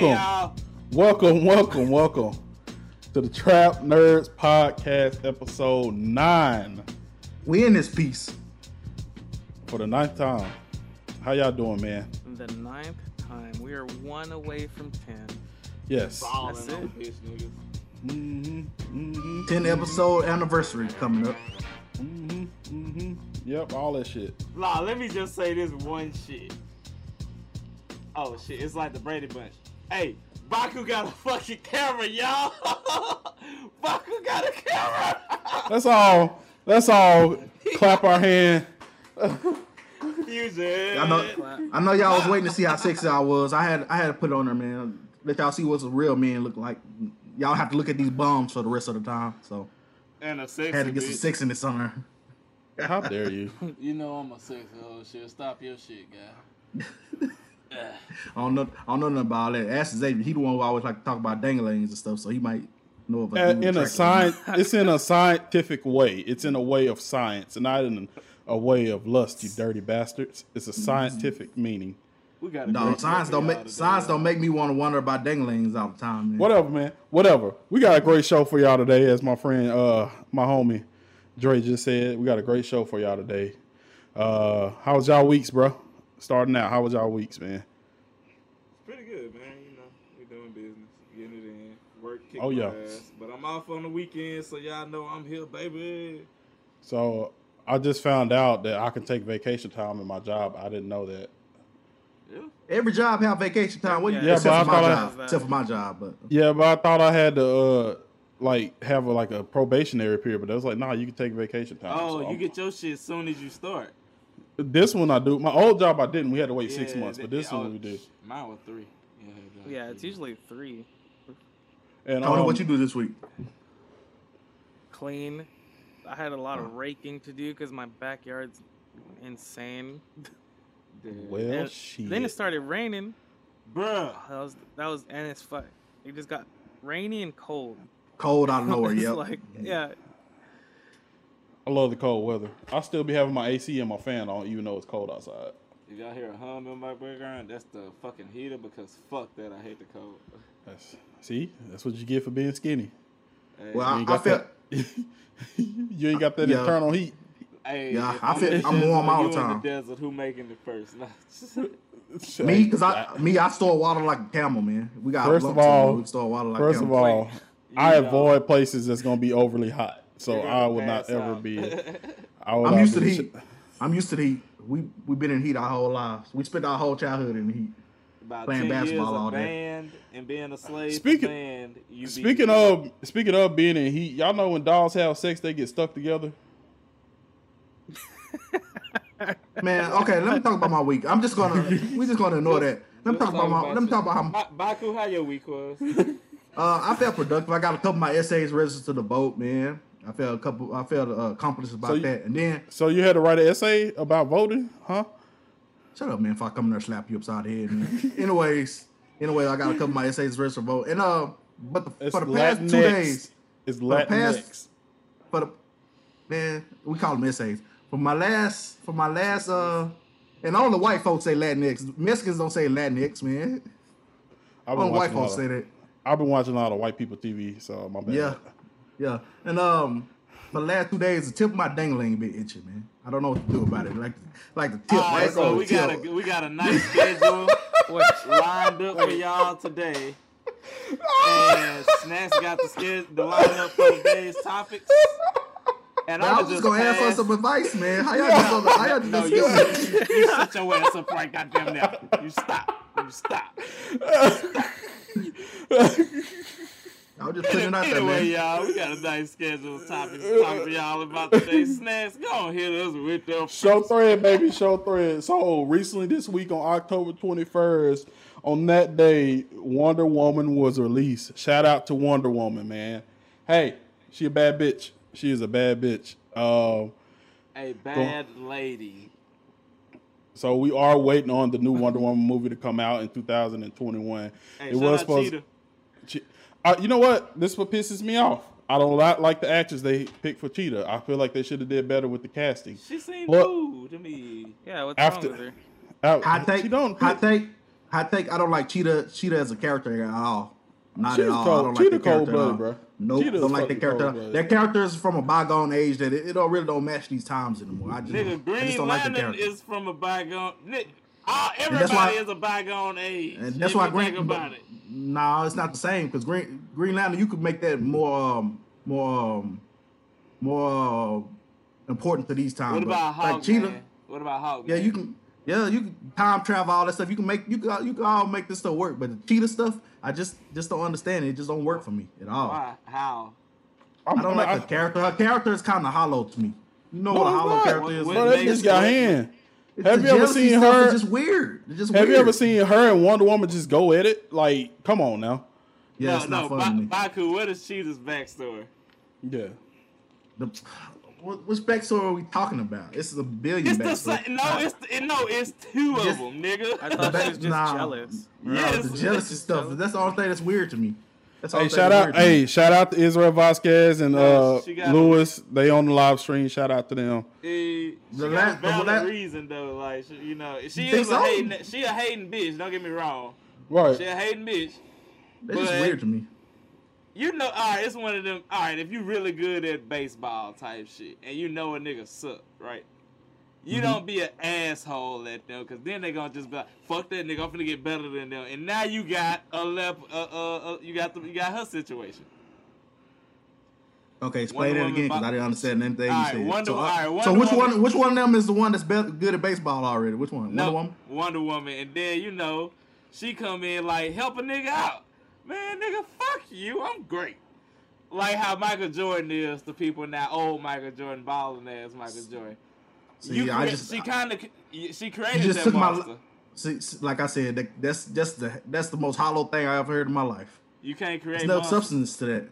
Welcome, welcome, welcome, welcome to the Trap Nerds Podcast, episode nine. We in this piece for the ninth time. How y'all doing, man? The ninth time. We are one away from ten. Yes. That's it. Mm-hmm, mm-hmm, 10 episode anniversary coming up. Mm-hmm, mm-hmm. Yep, all that shit. Nah, let me just say this one shit. Oh shit, it's like the Brady Bunch. Hey, Baku got a fucking camera, y'all. Baku got a camera. That's all. That's all. Clap our hand. Fusion. I know. I know y'all was waiting to see how sexy I was. I had. I had to put it on there, man. Let y'all see what a real man look like. Y'all have to look at these bums for the rest of the time. So. And a sexy. Had to get bitch. some sexiness on there. How dare you? You know I'm a sexy hoe shit. Stop your shit, guy. I don't know. I don't know nothing about all that. Ask Xavier. He the one who always like to talk about danglings and stuff. So he might know of a Uh, in a science, it's in a scientific way. It's in a way of science, not in a way of lust. You dirty bastards. It's a scientific meaning. We got No, science don't make science don't make me want to wonder about danglings all the time. Man. Whatever, man. Whatever. We got a great show for y'all today, as my friend, uh, my homie, Dre just said. We got a great show for y'all today. Uh, how was y'all weeks, bro? Starting out, how was y'all weeks, man? Pretty good, man. You know, we're doing business, getting it in, work, kick Oh, yeah. ass. But I'm off on the weekend, so y'all know I'm here, baby. So I just found out that I can take vacation time in my job. I didn't know that. Yeah. Every job have vacation time. What, Yeah, except but I for my thought I- job. Except for my job, but Yeah, but I thought I had to uh, like have a, like a probationary period, but they was like, nah, you can take vacation time. Oh, So you I'm- get your shit as soon as you start. This one I do. My old job I didn't. We had to wait six months, but this oh, one we did. Mine was three. Yeah, Yeah, it's usually three. And Tony, um, what you do this week? Clean. I had a lot of raking to do because my backyard's insane. Well, And shit. Then it started raining. Bruh. That was that was and it's fuck. It just got rainy and cold. Cold out of nowhere. It's Yep. like yeah. I love the cold weather. I still be having my AC and my fan on, even though it's cold outside. If y'all hear a hum in my background, that's the fucking heater because fuck that, I hate the cold. That's, see, that's what you get for being skinny. Hey, Well, You I, ain't I got felt that- you ain't got that Yeah. internal heat. hey, Yeah, I I'm feel- in the I'm warm all the you time. In the desert, who making it first? Nah. me because I me I store water like a camel, man. We got First of all, we store water like First of camels. all, I know. avoid places that's gonna be overly hot, so I would not pass ever out. be. I would I'm used to the heat. I'm used to the heat. We we've been in heat our whole lives. We spent our whole childhood in the heat. About Playing basketball years all day. band and being a slave Speaking- band. You Speaking of speaking of being in heat, y'all know when dogs have sex, they get stuck together. Man, okay, let me talk about my week. I'm just gonna we just gonna ignore that. Let me talk about my let me talk about how Baku, how your week was? Uh, I felt productive. I got a couple of my essays registered to the vote, man. I felt a couple. I felt uh, accomplished about So you- that. And then, So you had to write an essay about voting, huh? shut up, man! If I come in there slap you upside the head. Anyways, anyway, I got a couple of my essays registered to vote. And uh, but the, for the past Latinx. two days, It's for the past, Latinx. for the man, we call them essays. For my last, for my last, uh, and all the white folks say Latinx. Mexicans don't say Latinx, man. I've been, white watching a lot folks of, say that. I've been watching a lot of white people TV, so my bad. Yeah, yeah. And um, for the last two days, the tip of my dangling been itching, man. I don't know what to do about it. Like, like the tip. All right, so the we tip. got a we got a nice schedule lined up for y'all today. And Snacks got the schedule the lineup for today's topics. And I was just gonna ask for some advice, man. How y'all just gonna, how y'all just No, you, you, you sit your ass up right goddamn now. You stop. You stop. I was just putting it out there, Anyway, man. y'all, we got a nice schedule of topics to talk to y'all about today's snacks. Go on, hit us with them. Show thread, baby, show thread. So recently this week on October 21st, on that day, Wonder Woman was released. Shout out to Wonder Woman, man. Hey, she a bad bitch. She is a bad bitch. Um, A bad lady. so we are waiting on the new Wonder Woman movie to come out in 2021. Hey, it shout was out supposed. Cheetah. Che- uh, you know what? This is what pisses me off. I don't li- like the actors they picked for Cheetah. I feel like they should have did better with the casting. She seemed But- cool to me. Yeah, what's After- wrong with her? Uh, Hot take. she don't. hot take. Hot take. I don't like Cheetah. Cheetah as a character at all. Not Cheetah's at all. cold- I don't like Cheetah that character at all. cold-blooded, bro. Nope, Cheetah's don't like fucking that character. cold-blooded. That character is from a bygone age that it, it don't really don't match these times anymore. I just, Nigga, I just don't like the Lantern character. is from a bygone. Ni- all, everybody that's why- is a bygone age. And that's if why you Green. think about it. No, it's not the same because Green Green Lantern you could make that more um, more um, more uh, important to these times. What but about like Cheetah? What about Hawk? Yeah, you can. Yeah, you can time travel all that stuff. You can make you can you can all make this stuff work. But the cheetah stuff, I just just don't understand it. It just don't work for me at all. Why? How? I don't like I- her character. Her character is kind of hollow to me. You know No, what a hollow not. character is? What- Bro, what that makes bitch got it- hand. It's Have the you ever seen her? is just weird. It's just Have you ever seen her and Wonder Woman just go at it? Like, come on now. Yeah, no, it's not no, fun ba- to me. Baku, what is Cheetah's backstory? Yeah. The, what, which backstory are we talking about? This is a billion It's the backstory. same. No, it's the, no, it's two of them, nigga. I thought she was just Nah. jealous. No, Yes, the jealousy stuff. jealous. That's the only thing that's weird to me. That's the Hey, shout out! weird to. Hey, shout out to Israel Vasquez and uh, she got Lewis. They on the live stream. Shout out to them. Eh, she The got la- a the valid la- reason though. Like she, you know, she You is think a hating. She a hating bitch. Don't get me wrong. Right. She a hating bitch. That's just weird to me. You know, all right. It's one of them. All right, if you really good at baseball type shit, and you know a nigga suck, right? You Mm-hmm. don't be an asshole at them, cause then they gonna just be like, "Fuck that nigga, I'm finna get better than them." And now you got a lep, uh, uh, uh, you got the, you got her situation. Okay, explain Wonder it again because I didn't understand anything you said. Wonder- so, uh, so which Woman- one? Which one of them is the one that's be- good at baseball already? Which one? Wonder No, Woman. Wonder Woman, and then you know she come in like help a nigga out. Man, nigga, fuck you. I'm great. Like how Michael Jordan is to people now. Old Michael Jordan, balling ass Michael Jordan. See, you I just- she kind of she created just that took monster. See, see, like I said, that, that's that's the that's the most hollow thing I ever heard in my life. you can't create. There's no monsters. substance to that.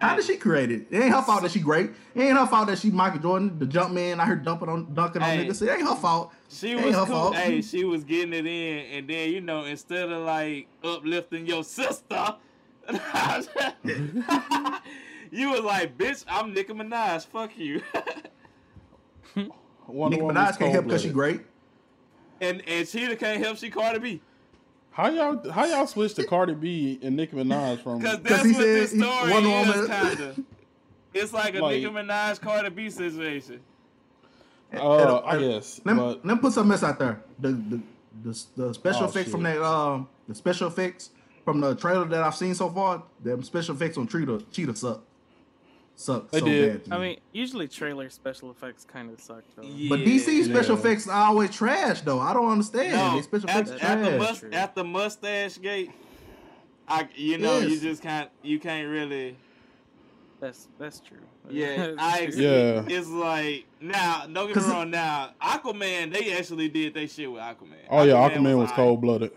How did she create it? It ain't her fault that she great. It ain't her fault that she Michael Jordan, the jump man. I heard dumping on dunking on Hey. niggas. It ain't her fault. She It was cool. fault. Hey, she was getting it in, and then you know instead of like uplifting your sister, you was like, "Bitch, I'm Nicki Minaj. Fuck you." Wonder Nicki Woman's Minaj can't help because she great. and and Cheetah can't help she Cardi B. How y'all how y'all switch to Cardi B and Nicki Minaj from? Because that's what this story Wonder is, Woman- kinda. It's like a Like- Nicki Minaj Cardi B situation. Uh, I guess, Let me, but let me put something else out there. The the the, the special Oh, effects from that um the special effects from the trailer that I've seen so far, them special effects on Cheetah Cheetah suck. Suck They so did. bad. to I mean, usually trailer special effects kind of suck though. but DC special Yeah. effects are always trash though. I don't understand. No, they special effects at, trash. at the must, at the mustache gate, I you know you just can't you can't really That's that's true. yeah I true. Yeah. it's like now don't get me wrong now Aquaman they actually did they shit with Aquaman. oh yeah, Aquaman was alright. cold blooded.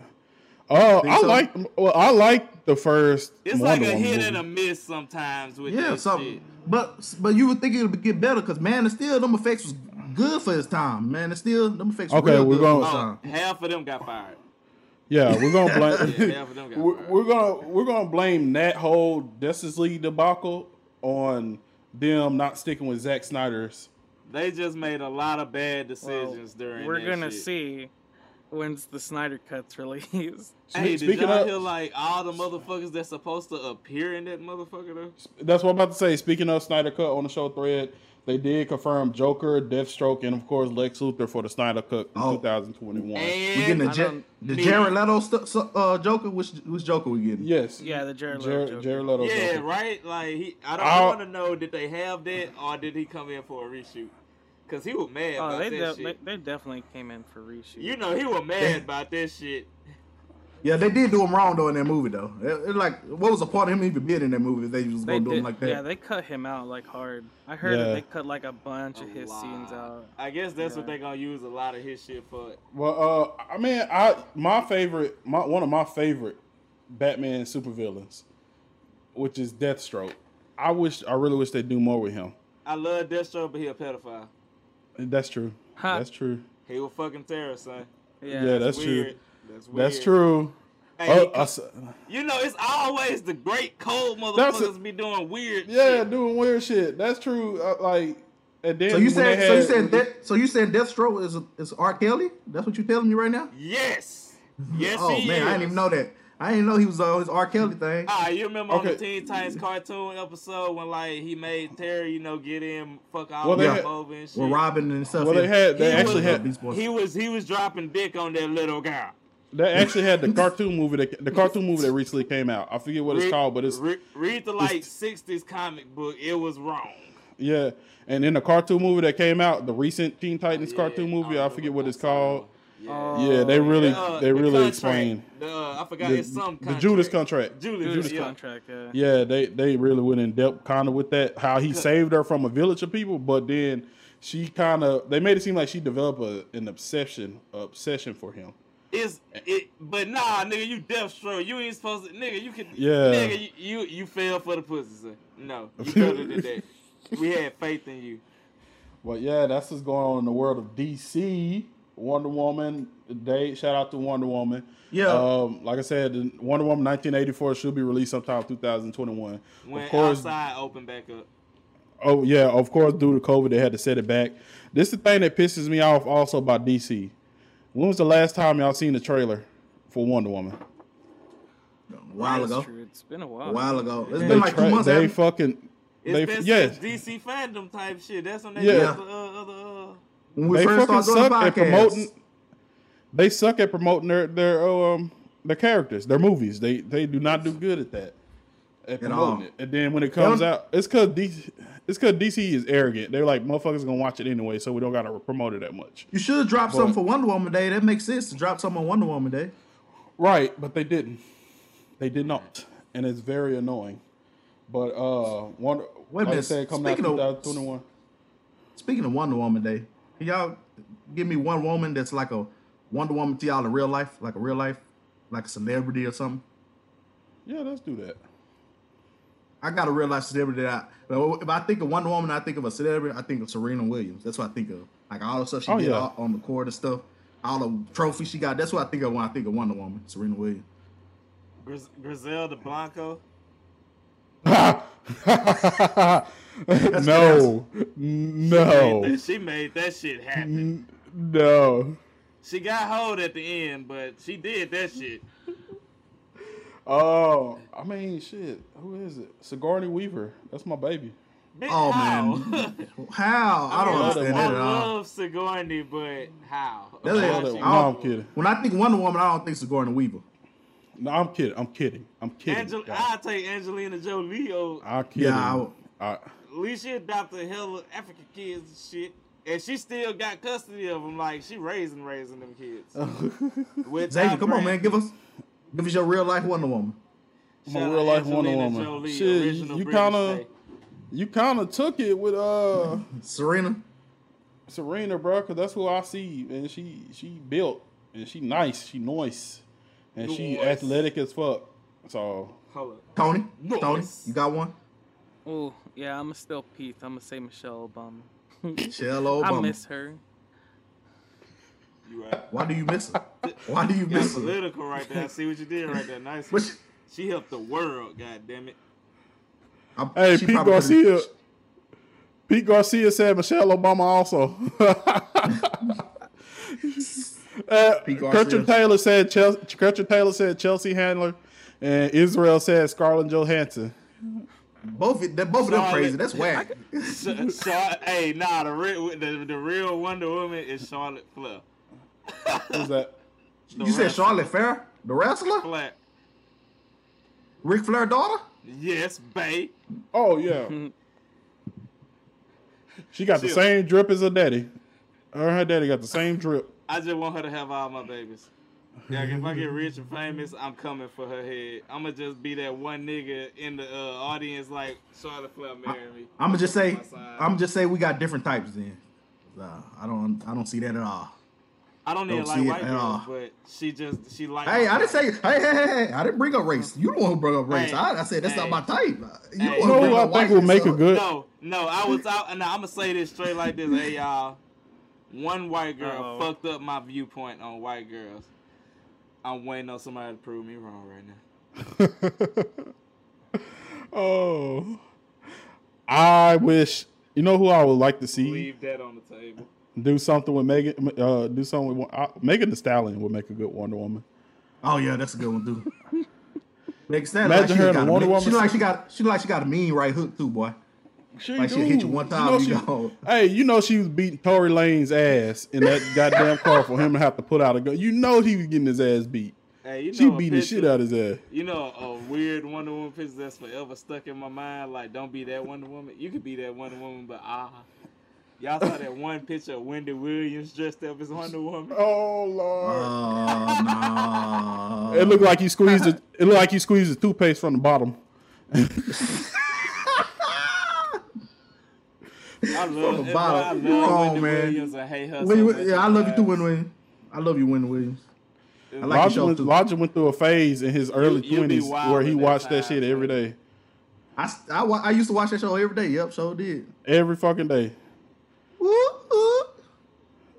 Oh, Think I so? like well, I like the first. It's Wonder like a Woman hit movie. and a miss sometimes with yeah, that something. Shit. But but you would think it would get better because Man of Steel, them effects was good for his time. Man of Steel, them effects was Okay, real we're good gonna- for his Oh, time. half of them got fired. Yeah, we're gonna blame. half of them got we're, we're gonna we're gonna blame that whole Justice League debacle on them not sticking with Zack Snyder's. They just made a lot of bad Well, decisions during. we're that gonna shit. see when's the Snyder cuts released. Hey, did Speaking y'all of- hear like all the motherfuckers that's supposed to appear in that motherfucker though? That's what I'm about to say. Speaking of Snyder Cut on the show thread, they did confirm Joker, Deathstroke, and of course Lex Luthor for the Snyder Cut in Oh. 2021. We And getting the, I Ja- don't the Jared Leto st- so- uh, Joker. Which which Joker we getting? yes. Yeah, the Jared Leto Jared, Joker. Jared Leto. yeah, Joker. right. Like he, I don't want to know did they have that or did he come in for a reshoot? Cause he was mad Oh, about they, that de- shit. they they definitely came in for reshoot. You know he was mad about this shit. Yeah, they did do him wrong though in that movie though. It, it like, what was the point of him even being in that movie if they was they gonna do him like that? yeah, they cut him out like hard. I heard Yeah. that they cut like a bunch of A his scenes out. I guess that's what Yeah. they gonna use a lot of his shit for. Well, uh, I mean, I my favorite, my one of my favorite Batman supervillains, which is Deathstroke. I wish, I really wish they'd do more with him. I love Deathstroke, but he a pedophile. That's true. Huh. That's true. He was fucking Terra, son. Yeah, Yeah, that's weird. true. That's. That's true. Hey, Oh, he- I s- you know, it's always the great cold motherfuckers a- be doing weird. yeah, shit. doing weird shit. That's true. Uh, like, and then so you said they so you said that so you said Deathstroke is is R. Kelly? That's what you telling me right now? Yes. Yes, oh he man, is. I didn't even know that. I didn't know he was on his R. Kelly thing. Ah, you remember on the Teen Titans cartoon episode when like he made Terra, you know, get in, fuck all Well, they well, had- over and shit. With Robin and stuff. Well, they had they He actually was- had Beast Boys. He was he was dropping dick on that little girl. they actually had the cartoon movie that the cartoon movie that recently came out. I forget what it's Read- called, but it's re- read the like '60s comic book. It was wrong. yeah. And in the cartoon movie that came out, the recent Teen Titans cartoon movie, I forget what it's called. Yeah, they really Uh, they the really contract, explain The, uh, I forgot the, it's some the contract. Judas contract. Judas, Judas yeah. contract. Yeah. Yeah, they they really went in depth kind of with that. How he saved her from a village of people, but then she kind of they made it seem like she developed a, an obsession obsession for him. It's it, but nah, nigga, you Deathstroke. You ain't supposed to, nigga. You can, Yeah. nigga, you you, you fell for the pussy, sir. No, you better than that. We had faith in you. But yeah, that's what's going on in the world of DC. Wonder Woman, day shout out to Wonder Woman. Yeah. Um, like I said, the Wonder Woman 1984 should be released sometime 2021. When of course, outside open back up. Oh yeah, of course, due to COVID, they had to set it back. This is the thing that pisses me off also about DC. When was the last time y'all seen the trailer for Wonder Woman? a while ago. It's been a while. A while ago. It's They, been like tra- two months. they haven't it? fucking It's they been yes DC fandom type shit. That's when they Yeah. yeah. the uh, other uh, when we they first fucking suck at promoting. They suck at promoting their their um their characters, their movies. They they do not do good at that. At At all. promoting it, and then when it comes out, it's because DC. It's because DC is arrogant. They're like motherfuckers gonna watch it anyway, so we don't gotta promote it that much. You should drop something for Wonder Woman Day. That makes sense to drop something on Wonder Woman Day. Right, but they didn't. They did not, and it's very annoying. But uh, Wonder, Wait a like I minute, said, coming out speaking of- 2021. Speaking of Wonder Woman Day, can y'all give me one woman that's like a Wonder Woman to y'all in real life, like a real life, like a celebrity or something? Yeah, let's do that. I got a real life celebrity that I, if I think of Wonder Woman, I think of a celebrity. I think of Serena Williams. That's what I think of. Like all the stuff she Oh, did yeah. all- on the court and stuff, all the trophies she got. That's what I think of when I think of Wonder Woman, Serena Williams. Gris- Griselda Blanco. no, no, That- She made that shit happen. no. She got hold at the end, but she did that shit. Oh, I mean, shit. Who is it? Sigourney Weaver. That's my baby. Bitch, Oh how? man, how? I don't I understand that that at all. love Sigourney, but how? That's it. how that, I'm kidding. When I think Wonder Woman, I don't think Sigourney Weaver. No, I'm kidding. I'm kidding. I'm kidding. Angel, guys. I take Angelina Jolie. Oh, I'm kidding. Yeah, I, at least she adopted hell of African kids and shit. And she still got custody of them. Like, she raising, raising them kids. With Xavier, Tom come on, man, give us, give us your real life Wonder Woman. I'm Shout a real life Wonder Angelina Woman. Jolie, Shit, you kind of you kind of took it with uh Serena. Serena, bro, because that's who I see, and she she built and she nice, she nice, and she Nice. athletic as fuck. So Hold up. Tony, Nice. Tony, you got one? Oh, yeah, I'm still Pete. I'm gonna say Michelle Obama. Michelle Obama. I miss her. You right. Why do you miss her? Why do you That's miss her? political right there. I see what you did right there. Nice. But she- She helped the world, god damn it. I- hey, Pete probably Garcia. could've- Pete Garcia said Michelle Obama also. uh, Pete Taylor said Chelsea, Kircher Taylor said Chelsea Handler, and Israel said Scarlett Johansson. Both, of- they're both of them crazy. That's whack. Sh- Char- hey, nah, the real the, the real Wonder Woman is Charlotte Flair. Who's that? The You said. Charlotte Fair, the wrestler, Flair. Ric Flair daughter. Yes, babe. Oh yeah. She got the She- same drip as her daddy. Her her daddy got the same drip. I just want her to have all my babies. Yeah, if I get rich and famous, I'm coming for her head. I'ma just be that one nigga in the uh, audience like Charlotte Flair marry me. I'm gonna just say, My side. I'm just say we got different types then. Uh, I don't, I don't see that at all. I don't don't like see it white at girls, all. but she just she like. Hey, I didn't say, hey, hey, hey, hey, I didn't bring up race. You the one who brought up race. Hey, I, I said that's hey, not my type. You hey. the You one You who know who I think will make a so- good? No, no, I was out, and I'm gonna say this straight like this. Hey, y'all, one white girl Uh-oh. fucked up my viewpoint on white girls. I'm waiting on somebody to prove me wrong right now. Oh, I wish. You know who I would like to see Leave that on the table. do something with Megan. Uh, do something with uh, Megan Thee Stallion would make a good Wonder Woman. Oh yeah, that's a good one too. Megan Stallion, Imagine like she her in a a Wonder mean- Woman She look like she got, she look like she got a mean right hook too, boy. She Like, she'll hit you one time, know you she- go. Hey, you know she was beating Tory Lanez ass in that goddamn car for him to have to put out a gun. You know he was getting his ass beat. Hey, you know She beat the shit out of his ass. You know a weird Wonder Woman picture that's forever stuck in my mind. Like, don't be that Wonder Woman. You could be that Wonder Woman, but ah. Y'all saw that one picture of Wendy Williams dressed up as Wonder Woman. Oh lord! Oh no. It looked like you squeezed it. It looked like he squeezed the toothpaste from the bottom. I love, From the I bottom. love You wrong, Wendy man. Williams and hate her. When so yeah, I love you too, in Win Williams. I love you, Win Williams. I like your Roger show went, too. Roger went through a phase in his early twenties where he at that watched that shit every man. day, I, s- I, wa- I used to watch that show every day. Yep, so did. every fucking day. Ooh, ooh,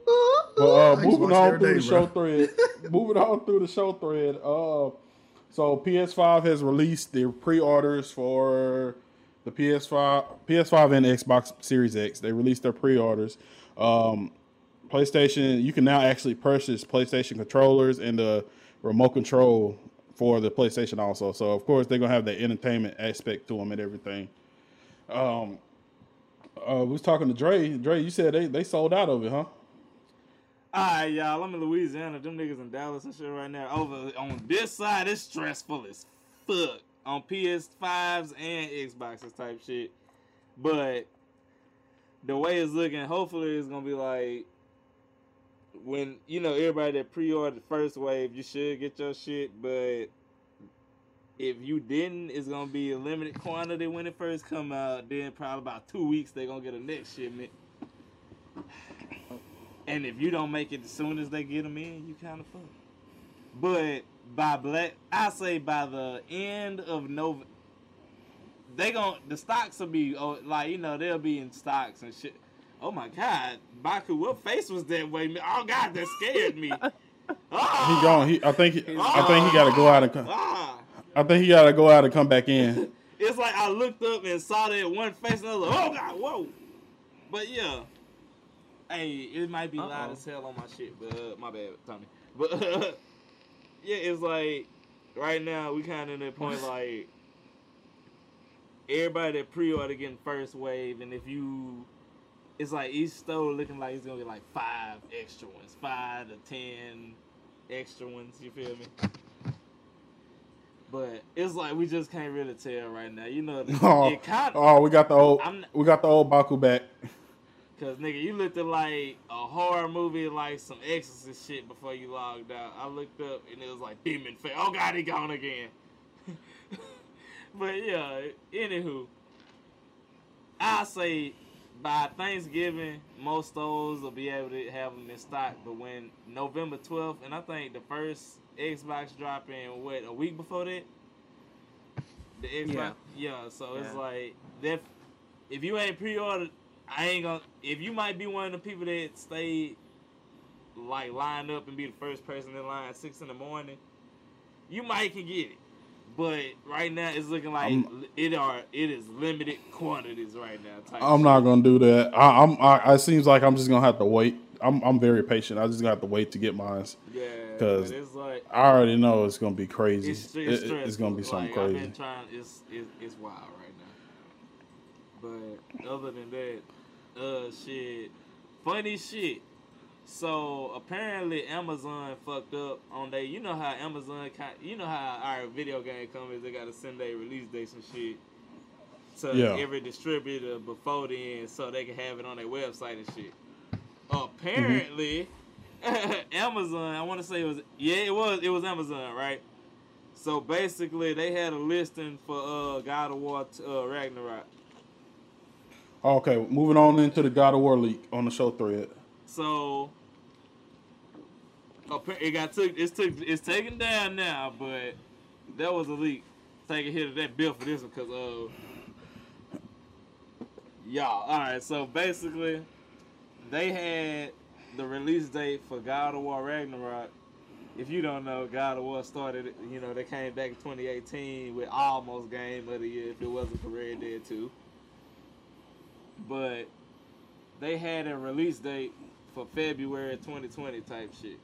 ooh, But uh, I used to moving on through day, the show thread, moving on through the show thread. Uh, so PS5 has released their pre-orders for the PS5, PS5 and Xbox Series X. They released their pre-orders. Um, PlayStation, you can now actually purchase PlayStation controllers and the remote control for the PlayStation also. So of course they're gonna have the entertainment aspect to them and everything. Um, uh, we was talking to Dre. Dre, you said they, they sold out of it, huh? Alright, y'all. I'm in Louisiana. Them niggas in Dallas and shit right now. Over on this side, it's stressful as fuck on PS5s and Xboxes type shit. But the way it's looking, hopefully it's gonna be like when you know everybody that pre-ordered the first wave, you should get your shit. But if you didn't, it's gonna be a limited quantity when it first come out. Then probably about two weeks they gonna get a next shipment. And if you don't make it as soon as they get them in, you kind of fuck. But by black, I say by the end of November, they gon' the stocks will be oh, like you know they'll be in stocks and shit. Oh my god, Baku, what face was that way? Oh god, that scared me. Ah, He gone. He, I think. He, I think he got to go out and come. ah. I think he got to go out and come back in. It's like I looked up and saw that one face and I was like, oh god, whoa. But yeah, Hey, it might be loud Uh-oh. as hell on my shit, but uh, my bad, Tony. But uh, yeah, it's like right now we kind of in a point like everybody that pre-order getting first wave, and if you, it's like each store looking like it's gonna get like five extra ones, five to ten extra ones. You feel me? But it's like we just can't really tell right now. You know, Oh, it kind oh, we got the old, I'm- we got the old Baku back. Cause nigga, you looked at like a horror movie, like some Exorcist shit before you logged out. I looked up and it was like Demon Face. Oh god, he gone again. but yeah, anywho, I say by Thanksgiving, most stores will be able to have them in stock. But when November 12th, and I think the first Xbox drop in what a week before that. The Xbox, yeah. so it's like that. If you ain't pre-ordered, I ain't gonna. If you might be one of the people that stay like lined up and be the first person in line at six in the morning, you might can get it. But right now it's looking like I'm- it are it is limited quantities right now. I'm shit. not gonna do that. I, I'm. I, it seems like I'm just gonna have to wait. I'm. I'm very patient. I just have to wait to get mine. Yeah, Because it's like I already know it's gonna be crazy. it's, it's, it- it's gonna be something like, crazy. I've been trying. It's it's, it's wild right now. But other than that, uh, shit, funny shit. So apparently Amazon fucked up on they. You know how Amazon, you know how our video game companies they gotta send their release dates and shit to Yeah. every distributor before then, so they can have it on their website and shit. Apparently, Amazon. I want to say it was yeah, it was it was Amazon, right? So basically, they had a listing for uh God of War uh, Ragnarok. Okay, moving on into the God of War leak on the show thread. So it got took. It's took. It's taken down now, but that was a leak. Take a hit of that bill for this one, cause uh, y'all. All right. So basically, they had the release date for God of War Ragnarok. If you don't know, God of War started. You know, they came back in 2018 with almost game of the year if it wasn't for Red Dead 2. But they had a release date for February 2020 type shit.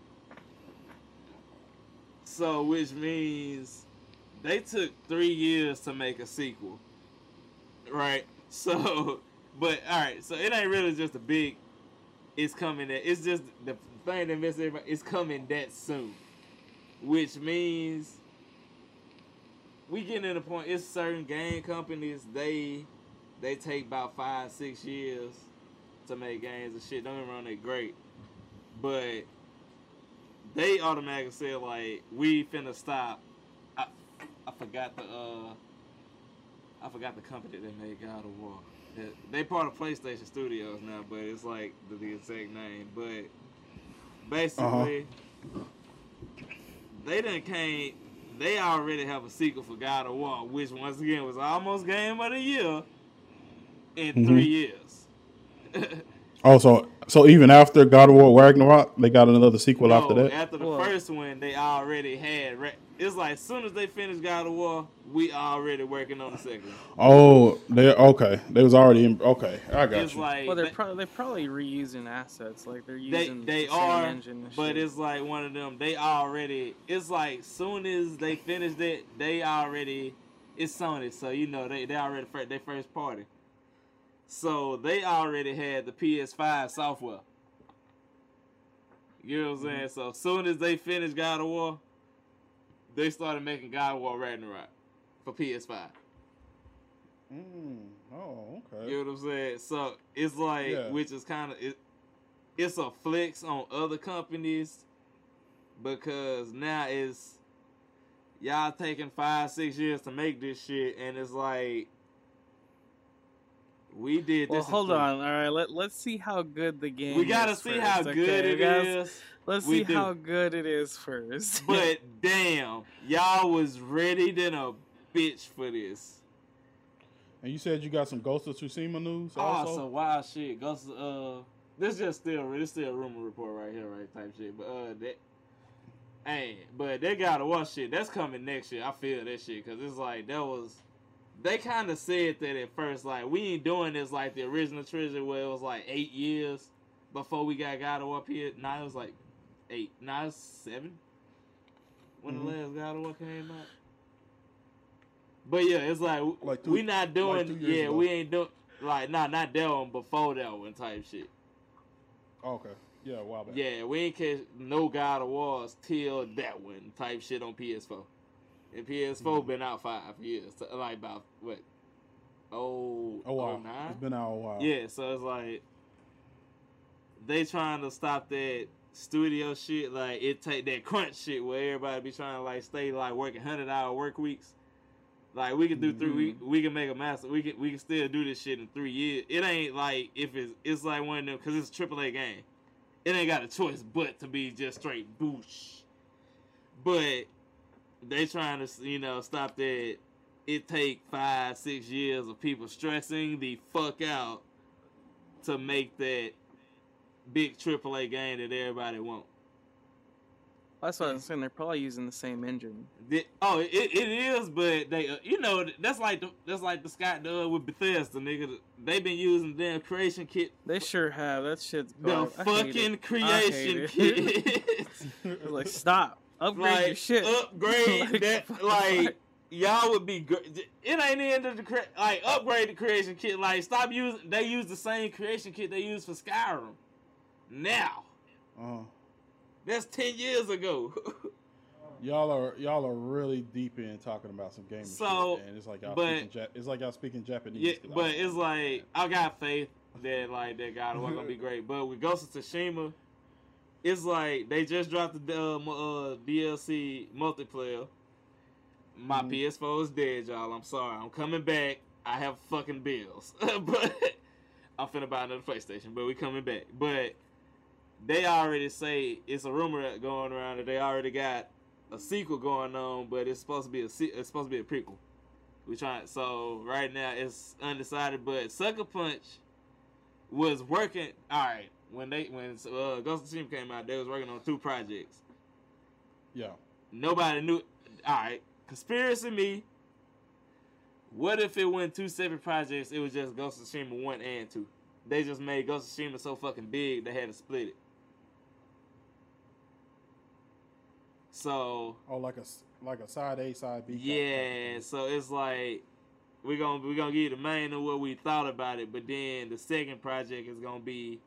So, which means they took three years to make a sequel, right? So, but all right, so it ain't really just a big. It's coming. That it's just the thing that misses everybody. It's coming that soon, which means we getting to the point. It's certain game companies they they take about five six years to make games and shit. Don't get me wrong, they great, but they automatically said like we finna stop. I I forgot the uh I forgot the company that made God of War. They- part of PlayStation Studios now, but it's like the, the exact name. But basically, they didn't came. They already have a sequel for God of War, which once again was almost Game of the Year in Mhm. three years. Oh, so so even after God of War Ragnarok, they got another sequel after that. After the first one, they already had. Ra- it's like as soon as they finished God of War, we already working on the second. Oh, they okay. They was already in. Okay, I got It's you. like well, they're they- probably they're probably reusing assets. Like they're using they the same are, engine. And but shit. it's like one of them. They already. It's like soon as they finished it, they already. It's Sony, so you know they they already first they first party. So they already had the PS5 software. You know what I'm Mm-hmm. saying? So as soon as they finished God of War, they started making God of War Ragnarok for PS5. Mm, oh, okay. You know what I'm saying? So it's like, Yeah. which is kind of it. It's a flex on other companies because now it's y'all taking five, six years to make this shit, and it's like we did well, this. hold on. All right, let let's see how good the game. We gotta is see first, how okay? good We it gotta- is. Let's We see do. how good it is first. But damn, y'all was ready than a bitch for this. And you said you got some Ghost of Tsushima news Oh, also. some wild shit. Ghost, uh, this just still this still rumor report right here, right? Type shit. But uh, that, hey, but they gotta watch shit. That's coming next year. I feel that shit because it's like that was. They kind of said that at first, like we ain't doing this like the original trilogy where it was like eight years. before we got God of War here. Now it was like eight, now it's seven. When Mhm. the last God of War came out. But yeah, it's like, Like two- we not doing. like yeah, ago. we ain't doing like nah, not that one. Before that one type shit. Okay. Yeah, a while back. Yeah, we ain't catch no God of Wars till that one type shit on PS4. And PS4 Mm-hmm. been out five years, so, like about what? Oh, A while. oh, nine? It's been out a while. Yeah, so it's like they trying to stop that studio shit. Like it take that crunch shit where everybody be trying to like stay like working hundred hour work weeks. Like we can do three, we, we can make a master. We can we can still do this shit in three years. It ain't like if it's it's like one of them because it's a AAA game. It ain't got a choice but to be just straight boosh. But they trying to you know stop that. It take five six years of people stressing the fuck out to make that big AAA game that everybody want. That's what I'm saying. They're probably using the same engine. The- oh, it, it is, but they, uh, you know, that's like the, that's like the Scott done with Bethesda, nigga. They been using the damn creation kit, They sure have. That shit's the garbage. I hate fucking creation hate kit. Like stop. Upgrade your shit. upgrade Like, that, like y'all would be. gr- It ain't the end of the cre- like upgrade the creation kit. Like stop using. They use the same creation kit they use for Skyrim. Now Uh, that's ten years ago. y'all are y'all are really deep in talking about some gaming So, shit, and it's like y'all but- speaking ja- it's like y'all speaking Japanese. Yeah, 'cause I- but it's like I got faith that like that God was gonna be great. But with Ghost of Tsushima, it's like they just dropped the uh, uh, DLC multiplayer. My Mhm. PS4 is dead, y'all. I'm sorry. I'm coming back. I have fucking bills, but I'm finna buy another PlayStation. But we coming back. But they already say it's a rumor going around that they already got a sequel going on, but it's supposed to be a se- it's supposed to be a prequel. We trying so right now it's undecided, but Sucker Punch was working. All right, when they when uh, Ghost of Tsushima came out, they was working on two projects. yeah, Nobody knew. All right, conspiracy me. What if it went two separate projects? It was just Ghost of Tsushima one and two. They just made Ghost of Tsushima so fucking big they had to split it. So oh like a like a side A side B. yeah, so it's like we're gonna we're gonna give you the main of what we thought about it, but then the second project is gonna be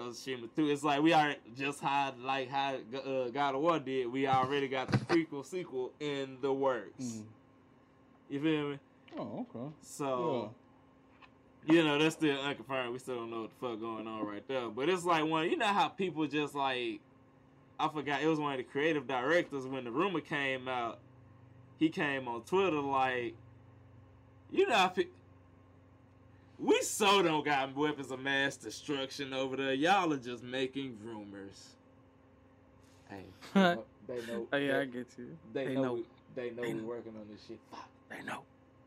Ghost of Tsushima 2. It's like we are just how like how uh, God of War did. We already got the prequel sequel in the works. Mm. You feel me? Oh okay. So you know that's still unconfirmed. We still don't know what the fuck going on right there. But it's like one. You know how people just like I forgot it was one of the creative directors when the rumor came out. He came on Twitter like, you know, we so don't got weapons of mass destruction over there. Y'all are just making rumors. Hey, they know. They know Oh yeah, I get you. They, They know, know. We, they know They we know. working on this shit. Fuck. They know.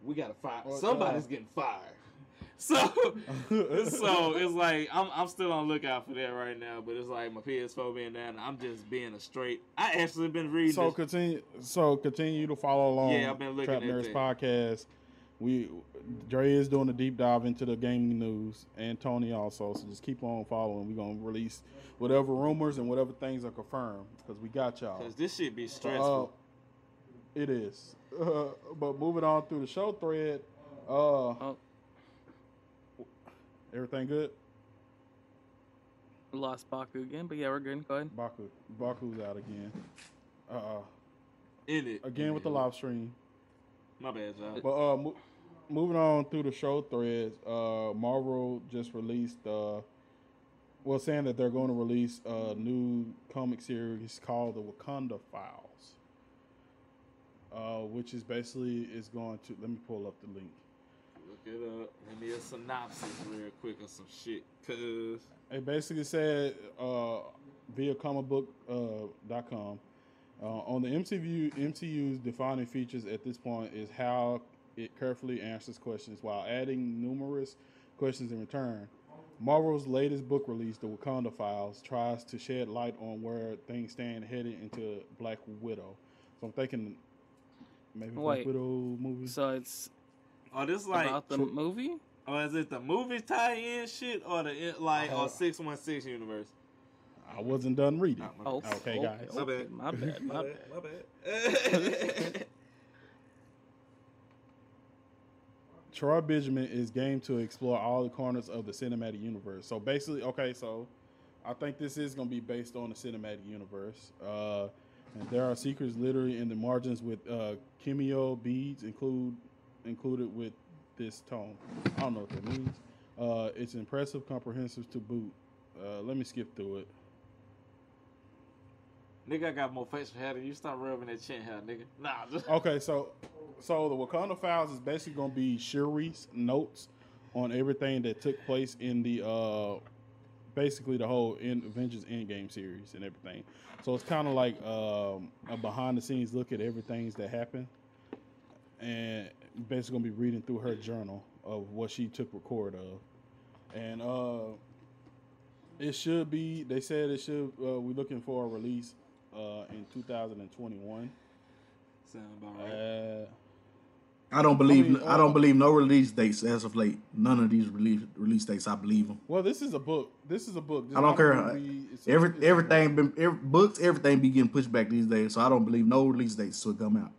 We gotta fire. Well, Somebody's uh, getting fired. So, so it's like I'm I'm still on lookout for that right now. But it's like my PS4 being down. I'm just being a straight. I actually been reading. So this- continue. So continue to follow along. Yeah, I've been looking Trap at Nerds that. podcast. We Dre is doing a deep dive into the gaming news, and Tony also. So just keep on following. We're gonna release whatever rumors and whatever things are confirmed because we got y'all. Cause this shit be So, stressful. uh, it is. Uh, but moving on through the show thread. Uh, Oh. everything good? We lost Baku again, but yeah, we're good. Go ahead. Baku, Baku's out again. Uh, In it again with the live stream. My bad, y'all. But uh, mo- moving on through the show threads, uh, Marvel just released, uh, well, saying that they're going to release a new comic series called the Wakanda Files, uh, which is basically is going to. Let me pull up the link. Look it up. Give me a synopsis real quick of some shit. Cause It basically said uh, via comicbook.com uh, com, uh, on the MCU MCU's defining features at this point is how it carefully answers questions while adding numerous questions in return. Marvel's latest book release, The Wakanda Files, tries to shed light on where things stand headed into Black Widow. So I'm thinking maybe Black Wait. Widow movie. So it's oh, this like about the True. movie. Or is it the movie tie-in shit or the like Uh, or six one six universe? I wasn't done reading. Oh, okay, oh, guys. oh, My bad. My bad. My bad. Troy Benjamin is game to explore all the corners of the cinematic universe. So basically, okay, so I think this is going to be based on the cinematic universe. Uh, there are secrets literally in the margins with uh, cameo beads include included with this tome. I don't know what that means. Uh, it's impressive, comprehensive to boot. Uh, let me skip through it. Nigga, I got more facial hair than you. Stop rubbing that chin hair, nigga. Nah, just Okay, so so the Wakanda Files is basically going to be Shuri's notes on everything that took place in the uh basically the whole in Avengers Endgame series and everything. So it's kind of like um, a behind the scenes look at everything that happened, and basically gonna be reading through her journal of what she took record of, and uh, it should be. They said it should. Uh, we're looking for a release uh, in 2021. sound about right. Uh, I don't believe. I, mean, uh, don't believe no release dates as of late. None of these release release dates. I believe them. well, this is a book. This is a book. This I don't care. a movie. It's a- Every it's a everything been every, books. Everything be getting pushed back these days. So I don't believe no release dates will come out.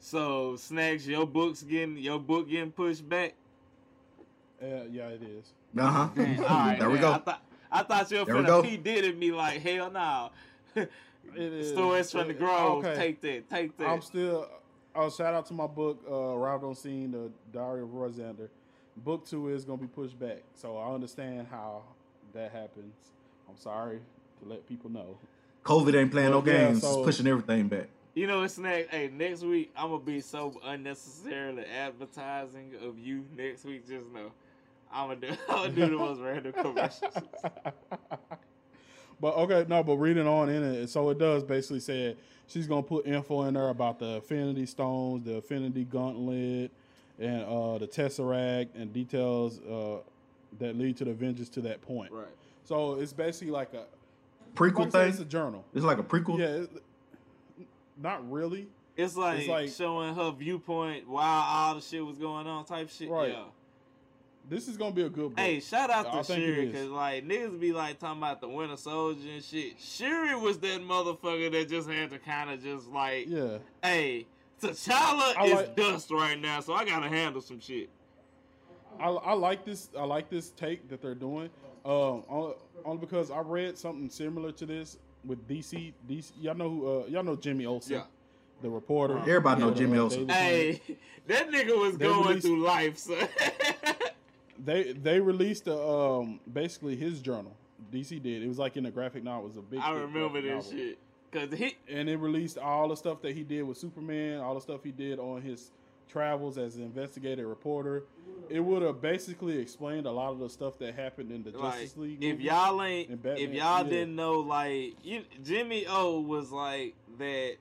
So snacks, your book's getting your book getting pushed back. Uh, yeah, it is. Uh huh. All right, there we go. I thought I thought you were There we go. finna P Diddy me like hell no. It is. Stories from the Grove. okay. Take that. Take that. I'm still. Oh, shout out to my book, uh, Arrived on Scene, the Diary of Roy Zander. Book two is gonna be pushed back, so I understand how that happens. I'm sorry to let people know. COVID ain't playing no Well, yeah, games. so- it's pushing everything back. You know what, next. Hey, next week I'm gonna be so unnecessarily advertising of you. Next week, just know I'm gonna do. I'm gonna do the most random commercials. But okay, no, but reading on in it, so it does basically say she's gonna put info in there about the Infinity Stones, the Infinity Gauntlet, and uh, the Tesseract, and details uh, that lead to the Avengers to that point. Right. So it's basically like a Prequel like thing. It's a journal. It's like a prequel. Yeah, it, not really. It's like, It's like- showing her viewpoint while all the shit was going on, type shit. Right. Yeah. This is gonna be a good book. Hey, shout out I to think it Shuri, cause like niggas be like talking about the Winter Soldier and shit. Shuri was that motherfucker that just had to kind of just like, Yeah. hey, T'Challa I is like- dust right now, so I gotta handle some shit. I, I like this. I like this take that they're doing. Um, only, only because I read something similar to this with DC. DC, y'all know who? Uh, y'all know Jimmy Olsen, Yeah. the reporter. Everybody know Jimmy uh, Olsen. Hey, that nigga was They going released- through life, son. They they released a, um basically his journal. DC did. It was like in a graphic novel. It was a big. I remember this novel. shit, cause he And it released all the stuff that he did with Superman, all the stuff he did on his travels as an investigative reporter. It would have basically explained a lot of the stuff that happened in the like Justice League. if y'all ain't if y'all Yeah. didn't know like you, Jimmy O was like that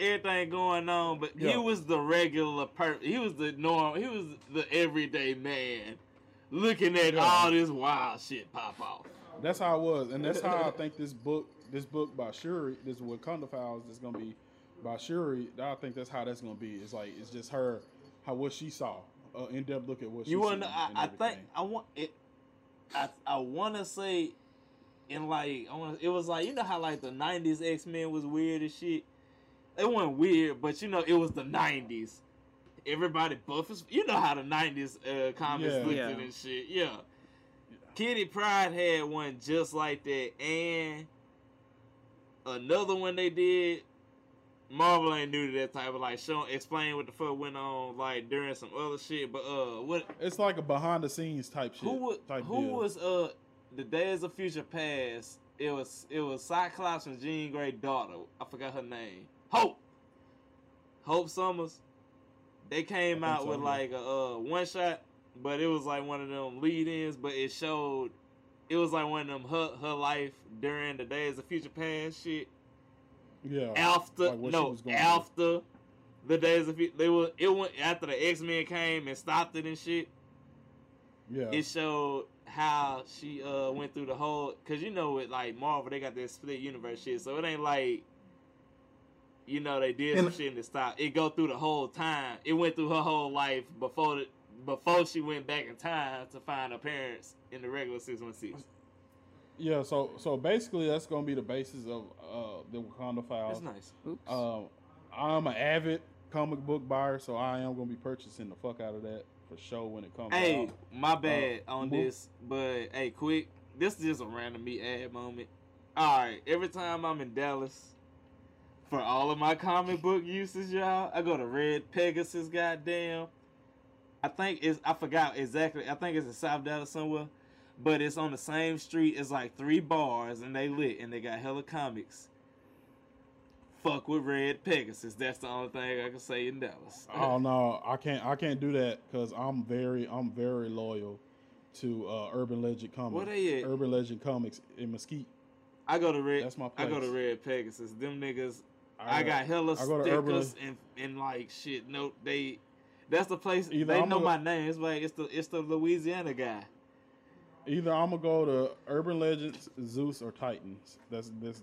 everything going on, but he was the regular person. he was the norm he was the everyday man looking at all this wild shit pop off. That's how it was, and that's how I think this book, this book by Shuri, this Wakanda Files, is gonna be by Shuri. I think that's how that's gonna be. It's like it's just her, how what she saw, uh, in depth look at what You she want? I, I think. I want it. I I want to say, in like I want. It was like you know how like the '90s X Men was weird as shit. It wasn't weird, but you know it was the '90s. Everybody buff as you know how the '90s uh, comics Yeah. looked Yeah. and shit. Yeah. Kitty Pryde had one just like that, and another one they did. Marvel ain't new to that type of like show. explain what the fuck went on like during some other shit. But uh, what It's like a behind the scenes type shit. who was type who deal. was uh the Days of Future Past? It was it was Cyclops and Jean Grey daughter. I forgot her name. Hope. Hope Summers. They came out so, with yeah. like a uh, one shot, but it was like one of them lead-ins. But it showed it was like one of them her her life during the Days of Future Past shit. yeah After like no was going through. after the Days of they were it went after the X Men came and stopped it and shit yeah it showed how she uh went through the whole because you know with like Marvel they got that split universe shit, so it ain't like you know they did some shit and it stopped. It go through the whole time. It went through her whole life before the, before she went back in time to find her parents in the regular season six. Yeah, so so basically that's gonna be the basis of uh, the Wakanda Files. That's nice. Oops. Um, I'm an avid comic book buyer, so I am gonna be purchasing the fuck out of that for sure when it comes Hey, out. my bad on move- this, but hey, quick. This is just a random me ad moment. All right, every time I'm in Dallas, for all of my comic book uses, y'all, I go to Red Pegasus. Goddamn, I think it's I forgot exactly. I think it's in South Dallas somewhere, but it's on the same street. It's like three bars and they lit and they got hella comics. Fuck with Red Pegasus. That's the only thing I can say in Dallas. Oh no, I can't. I can't do that because I'm very, I'm very loyal to uh, Urban Legend Comics. What they at? Urban Legend Comics in Mesquite. I go to Red. That's my place. I go to. Red Pegasus. Them niggas. I, I- got hella I go stickers and, and like shit. No, they. That's the place. Either they I'm know my name. It's like it's the it's the Louisiana guy. Either I'm gonna go to Urban Legends, Zeus, or Titans. That's this.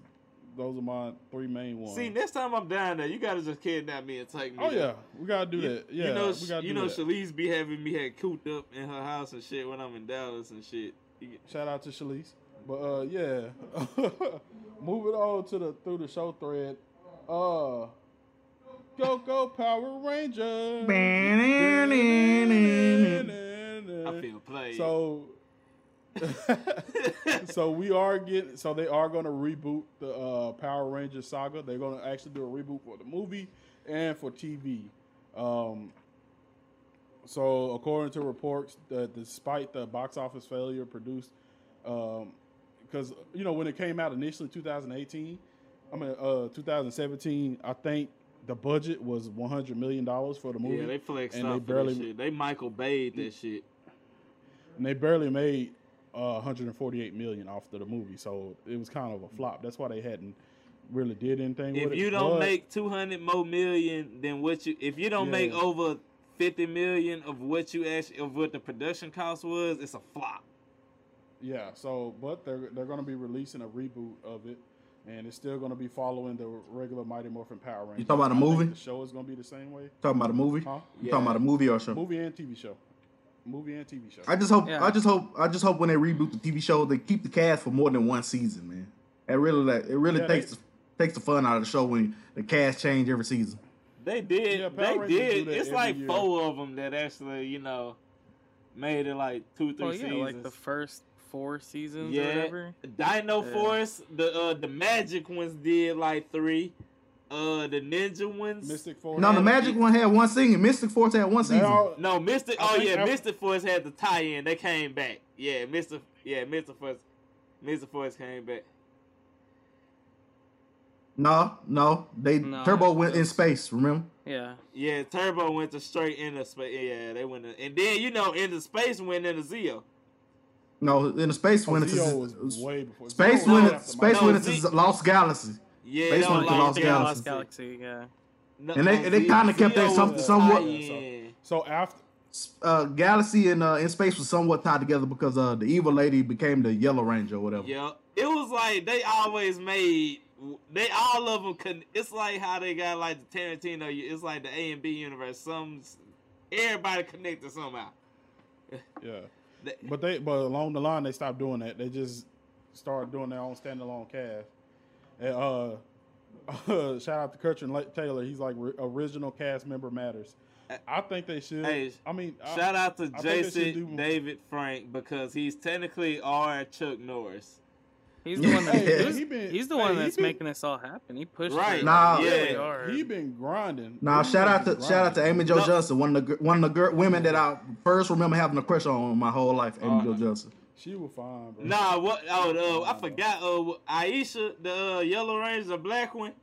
Those are my three main ones. See, next time I'm down there, you gotta just kidnap me and take me. oh yeah, we gotta do You- that. Yeah, you know, we gotta you know, that. Shalise be having me had cooped up in her house and shit when I'm in Dallas and shit. Shout out to Shalise. But uh yeah. Moving on to the through the show thread. Uh Go Go Power Rangers. I feel played. So so we are getting so they are going to reboot the uh, Power Rangers saga. They're going to actually do a reboot for the movie and for TV. Um, so according to reports, that despite the box office failure produced, um, because you know when it came out initially 2018, I mean uh, 2017, I think the budget was 100 million dollars for the movie. yeah, they flexed and off they barely shit. They Michael Bayed that shit. and they barely made uh, 148 million off of the movie, so it was kind of a flop. That's why they hadn't really did anything. If you it. don't but- make two hundred more million than what you, if you don't make over fifty million of what you actually of what the production cost was, it's a flop. yeah, so but they're they're going to be releasing a reboot of it, and it's still going to be following the regular Mighty Morphin Power Rangers. You talking about a movie? The show is going to be the same way. Talking about a movie? Huh? You talking about a movie or a show? Movie and TV show. Movie and TV show. I just hope Yeah. I just hope I just hope when they reboot the TV show they keep the cast for more than one season, man. It really like it really Yeah, takes they- the, takes the fun out of the show when the cast change every season. They did. Yeah, they Rangers did. It's like year. four of them that actually, you know, made it like two, three Oh yeah, seasons. like the first four seasons or yeah, whatever. Dino Yeah. Force. The uh, the Magic ones did like three. Uh, the Ninja ones. Mystic Force. No, the Magic one had one season. Mystic Force had one They season. all- No, Mystic. I Oh yeah, ev- Mystic Force had the tie-in. They came back. Yeah, Mister. Yeah, Mystic Force. Mystic Force came back. No, no, they No, Turbo went in space. Remember? Yeah. Yeah, Turbo went to straight into space. Yeah, they went, to, and then you know, into space went into Zeo. No, in the space Oh, went into way before. space Zeo was went space No, went Z- into Lost Galaxy. Yeah, Space that went like Lost Galaxy. Lost Galaxy. Yeah. No, And they- no, and they kinda kept that some- was a somewhat- tie-in. So after Uh, Galaxy and uh, in space was somewhat tied together because uh, the evil lady became the Yellow Ranger or whatever. Yeah, it was like they always made. They all of them. Con- it's like how they got like the Tarantino. It's like the A and B universe. Some everybody connected somehow. yeah, They- but they but along the line they stopped doing that. They just started doing their own standalone cast. And, uh, shout out to Kurtrin Taylor. He's like "Ri- original cast member matters. I think they should. Hey, I mean, I- Shout out to I they should Jason David Frank because he's technically our Chuck Norris. He's the one that Hey, he he been- he's the hey, one he that's been- making this all happen. He pushed Right. it Nah. really Yeah. hard. He been grinding. Now He shout out been to shout out to grinding. Amy Jo No. Johnson, one of the one of the gir- women that I first remember having a crush on my whole life. Amy Uh, Jo Johnson. She was fine, bro. Nah, what? Oh, uh, I forgot. Uh, Aisha, the uh, Yellow Ranger, the black one.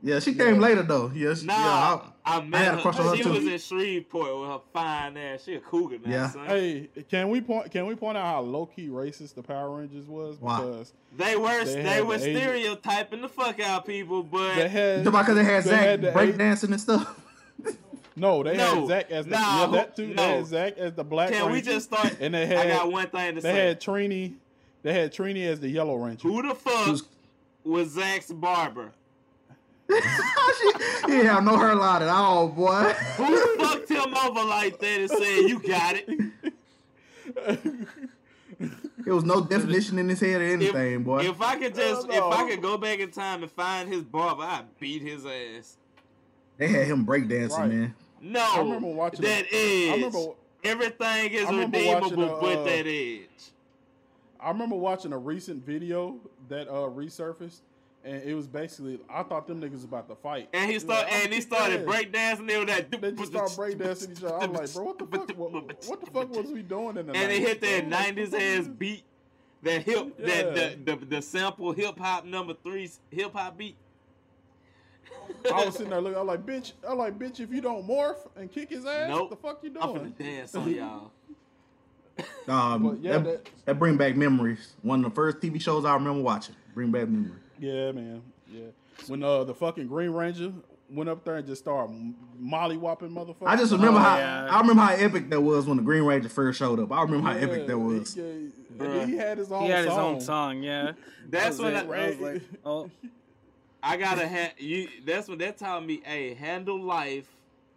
Yeah, she came later though. Yes, Nah, yeah, I, I met had a her. crush on her she too. was in Shreveport with her fine ass. She a cougar now, Yeah. son. Hey, can we point? Can we point out how low key racist the Power Rangers was? Why? Because They were They they, were the Asian- stereotyping the fuck out people, but they had You talking about 'cause they had they Zach had the breakdancing and stuff. No, they No. had Zach as the Nah, yeah, that too. no. They had Zach as the Black can we just start? And they had I got one thing to they say. They had Trini. They had Trini as the Yellow Ranger. Who the fuck Who's- was Zach's barber? He didn't have no hairline at all, boy. Who fucked him over like that and said you got it? There was no definition in his head or anything, boy. If I could just, Hell if I could go back in time and find his barber, I'd beat his ass. they had him breakdancing, Right. man. No, I remember watching that a- edge. I remember- Everything is I remember redeemable watching a, but uh, that edge. I remember watching a recent video that uh resurfaced, and it was basically I thought them niggas was about to fight. And he was start like, and he started your ass." breakdancing. They were that. They just start breakdancing each other. I'm like, bro, what the fuck? What, what the fuck was we doing in the And they 90s, hit that '90s ass beat, that hip, Yeah. that the, the the sample hip hop number three hip hop beat. I was sitting there looking. I'm like, bitch. I'm like, bitch. If you don't morph and kick his ass, Nope. what the fuck you doing? I'm doing? finna dance on y'all. Um, But yeah, that, that- that bring back memories. One of the first TV shows I remember watching. Bring back memories. Yeah, man. Yeah. When uh the fucking Green Ranger went up there and just started molly whopping motherfuckers. I just remember Oh, how yeah. I remember how epic that was when the Green Ranger first showed up. I remember how epic that was. He, and he had his own He had his song. own song, yeah. That's That when I, it. I was like, oh, I gotta ha- you. That's when that taught me, hey, handle life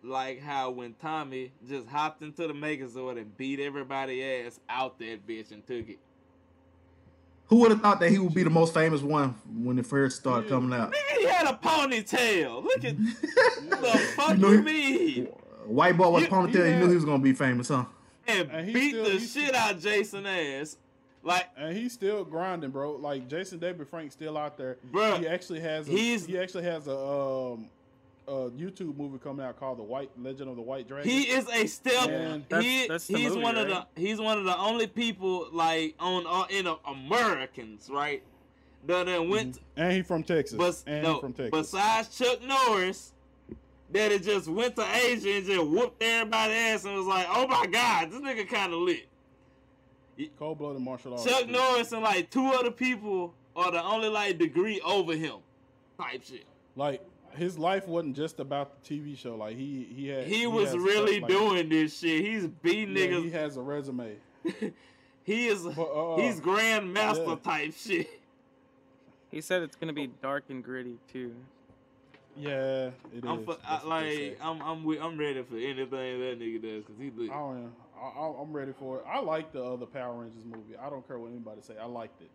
like how when Tommy just hopped into the Megazord and beat everybody ass out that bitch and took it. Who would have thought that he would be the most famous one when it first started coming out? Nigga, he had a ponytail. Look at the fuck know you mean? White boy with a You- ponytail, you he knew he was gonna be famous, huh? And, And beat still- the he shit out Jason ass. Like And he's still grinding, bro. Like Jason David Frank's still out there. Bruh, he actually has. A, he's- he actually has a um a YouTube movie coming out called The White Legend of the White Dragon. he is a step. Man, that's- he, that's he's movie, one of the he's one of the only people like on uh, in uh, Americans right that then went and he from Texas. But and no, he from Texas. besides Chuck Norris, that it just went to Asia and just whooped everybody's ass and was like, "Oh my God, this nigga kind of lit." Cold blooded martial arts. Chuck Norris and like two other people are the only like degree over him, type shit. Like his life wasn't just about the TV show. Like he he had He was really stuff like- doing this shit. He's beating Yeah, niggas. he has a resume. he is But, uh, he's grandmaster yeah. type shit. he said it's gonna be dark and gritty too. Yeah, it I'm is. fu- I, That's what they say. like I'm I'm I'm ready for anything that nigga does because he lit. I don't know. I, I, I'm ready for it. I like the other Power Rangers movie. I don't care what anybody say. I liked it.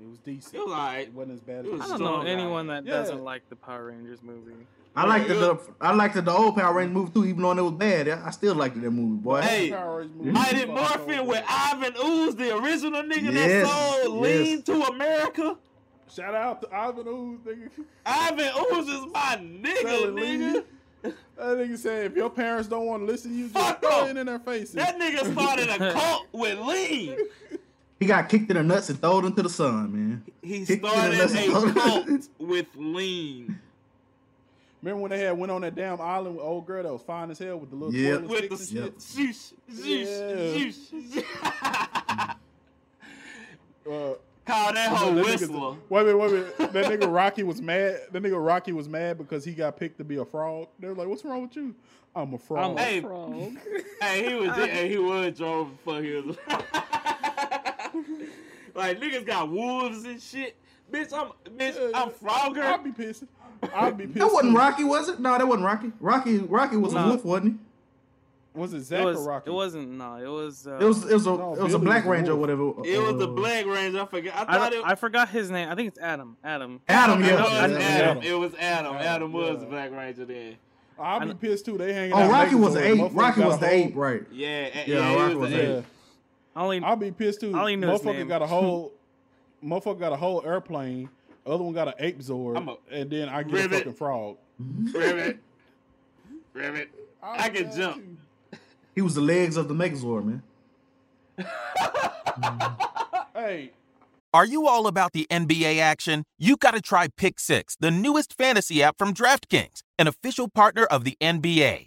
It was decent. It was alright. It wasn't as bad It as was I don't strong know guy. anyone that Yeah. doesn't like the Power Rangers movie. I liked the, the I liked the, the old Power Rangers movie too, even though it was bad. I I still liked that movie, boy. Hey, Power Rangers movie Mighty Morphin with. Ivan Ooze, the original nigga that sold yes. Lean to America. Shout out to Ivan Ooze, nigga. Ivan Ooze is my nigga, Selling nigga. lean. That nigga said if your parents don't want to listen to you, just Fuck throw it in their faces. That nigga started a cult with Lean. He got kicked in the nuts and thrown into the sun, man. He Kicked in the started a cult with Lean. Remember when they had went on that damn island with old girl that was fine as hell with the little Yeah. toilet With the sticks and shoosh, shoosh, Yeah. shoosh. shit? Uh, Call that whole that whistler. wait a minute, wait a minute. That nigga Rocky was mad. That nigga Rocky was mad because he got picked to be a frog. They were like, "What's wrong with you?" I'm a frog. I'm a Hey. frog. Hey, he was hey, he was drove for his. like niggas got wolves and shit. Bitch, I'm bitch, I'm Frogger. I'd be pissed. I'd be pissed. That wasn't. Rocky, was it? No, that wasn't Rocky. Rocky Rocky was a wolf, wasn't he? Was it It was. or Rocky? It wasn't. No, it was. Uh. It was it was a No, it was a Black was Ranger or whatever. It was the uh, Black Ranger. I forgot. I I, it. I forgot his name. I think it's Adam. Adam. Adam, it yeah. was yeah, Adam. It was Adam. Adam, Adam was yeah. the Black Ranger then. I'd be pissed too. They hanging Oh, out. Rocky was the ape. Rocky was the whole- ape, right? Yeah, yeah, Yeah, he Rocky was was the the ape. I only. I'd be pissed too. I only knew his Motherfucker name. got a whole. motherfucker got a whole airplane. Other one got an ape zord, a- and then I get Ribbit. a fucking frog. Ribbit. Ribbit. I I'd can jump. too. He was the legs of the Megazord, man. Hey, Are you all about the NBA action? You got to try Pick Six, the newest fantasy app from DraftKings, an official partner of the NBA.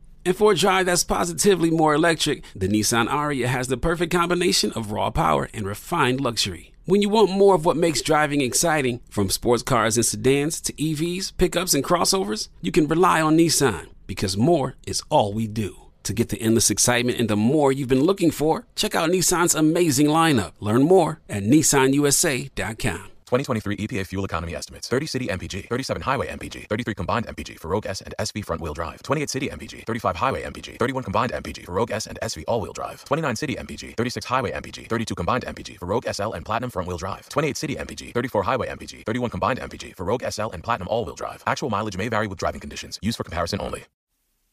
And for a drive that's positively more electric, the Nissan Ariya has the perfect combination of raw power and refined luxury. When you want more of what makes driving exciting, from sports cars and sedans to EVs, pickups, and crossovers, you can rely on Nissan because more is all we do. To get the endless excitement and the more you've been looking for, check out Nissan's amazing lineup. Learn more at nissanusa.com. 2023 EPA fuel economy estimates 30 city MPG, 37 highway MPG, 33 combined MPG for Rogue S and SV front wheel drive, 28 city MPG, 35 highway MPG, 31 combined MPG for Rogue S and SV all wheel drive, 29 city MPG, 36 highway MPG, 32 combined MPG for Rogue SL and Platinum front wheel drive, 28 city MPG, 34 highway MPG, 31 combined MPG for Rogue SL and Platinum all wheel drive. Actual mileage may vary with driving conditions. Use for comparison only.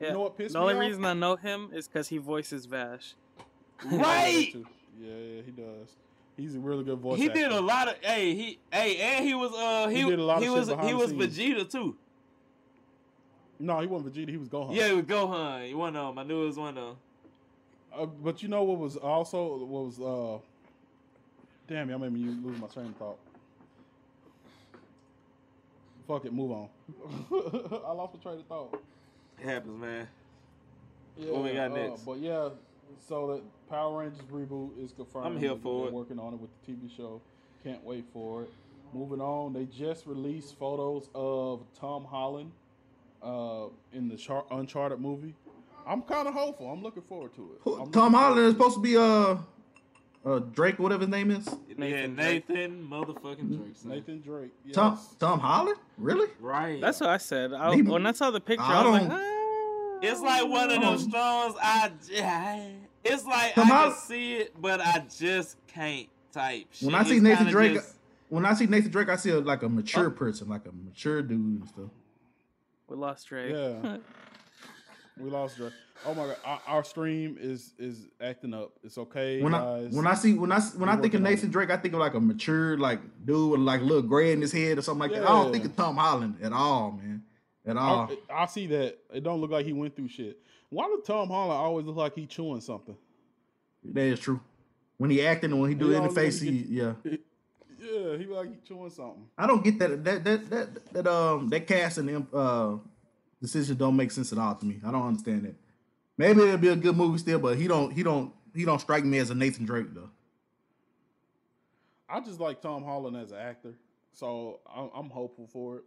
Yeah. You know what pissed the me only reason I know him is because he voices Vash. Right. Yeah, yeah, he does. He's a really good voice. He actor. did a lot of hey he hey and he was uh he, He did a lot of he shit was he was scenes. Vegeta too. No, he wasn't Vegeta. He was Gohan. Yeah, he was Gohan. He of them. I knew it was one of. Uh, but you know what was also what was uh damn y'all made me lose my train of thought. Fuck it, move on. I lost my train of thought. It happens, man. Yeah, What we got uh, next? but yeah, so the Power Rangers reboot is confirmed. I'm here for They're it. Working on it with the TV show. Can't wait for it. Moving on, they just released photos of Tom Holland uh, in the Char- Uncharted movie. I'm kind of hopeful. I'm looking forward to it. I'm Tom Holland is supposed to be uh, uh Drake, whatever his name is. yeah, Nathan motherfucking Drake. son. Nathan Drake. Yes. Tom Tom Holland, really? Right. That's what I said. I, He- when I saw the picture, I I, was like, don't- ah. It's like one of Oh. those songs I, I it's like Tom I Hol- can see it, but I just can't type. Shit. When I see It's Nathan kinda Drake, just- when I see Nathan Drake, I see a, like a mature person, like a mature dude and stuff. we lost Drake. Yeah. we lost Drake. Oh my god, our, our stream is is acting up. It's okay, when guys. I when I see when I when I We're think of Nathan Drake, I think of like a mature like dude with like a little gray in his head or something like that. I don't think of Tom Holland at all, man. At all. I, I see that. It don't look like he went through shit. Why does Tom Holland always look like he chewing something? that is true. When he acting and when he do it in the face, get- he yeah. Yeah, he like he chewing something. I don't get that that that that that um that casting um, uh decision don't make sense at all to me. I don't understand that. Maybe it'll be a good movie still, but he don't he don't he don't strike me as a Nathan Drake though. I just like Tom Holland as an actor, so I'm, I'm hopeful for it.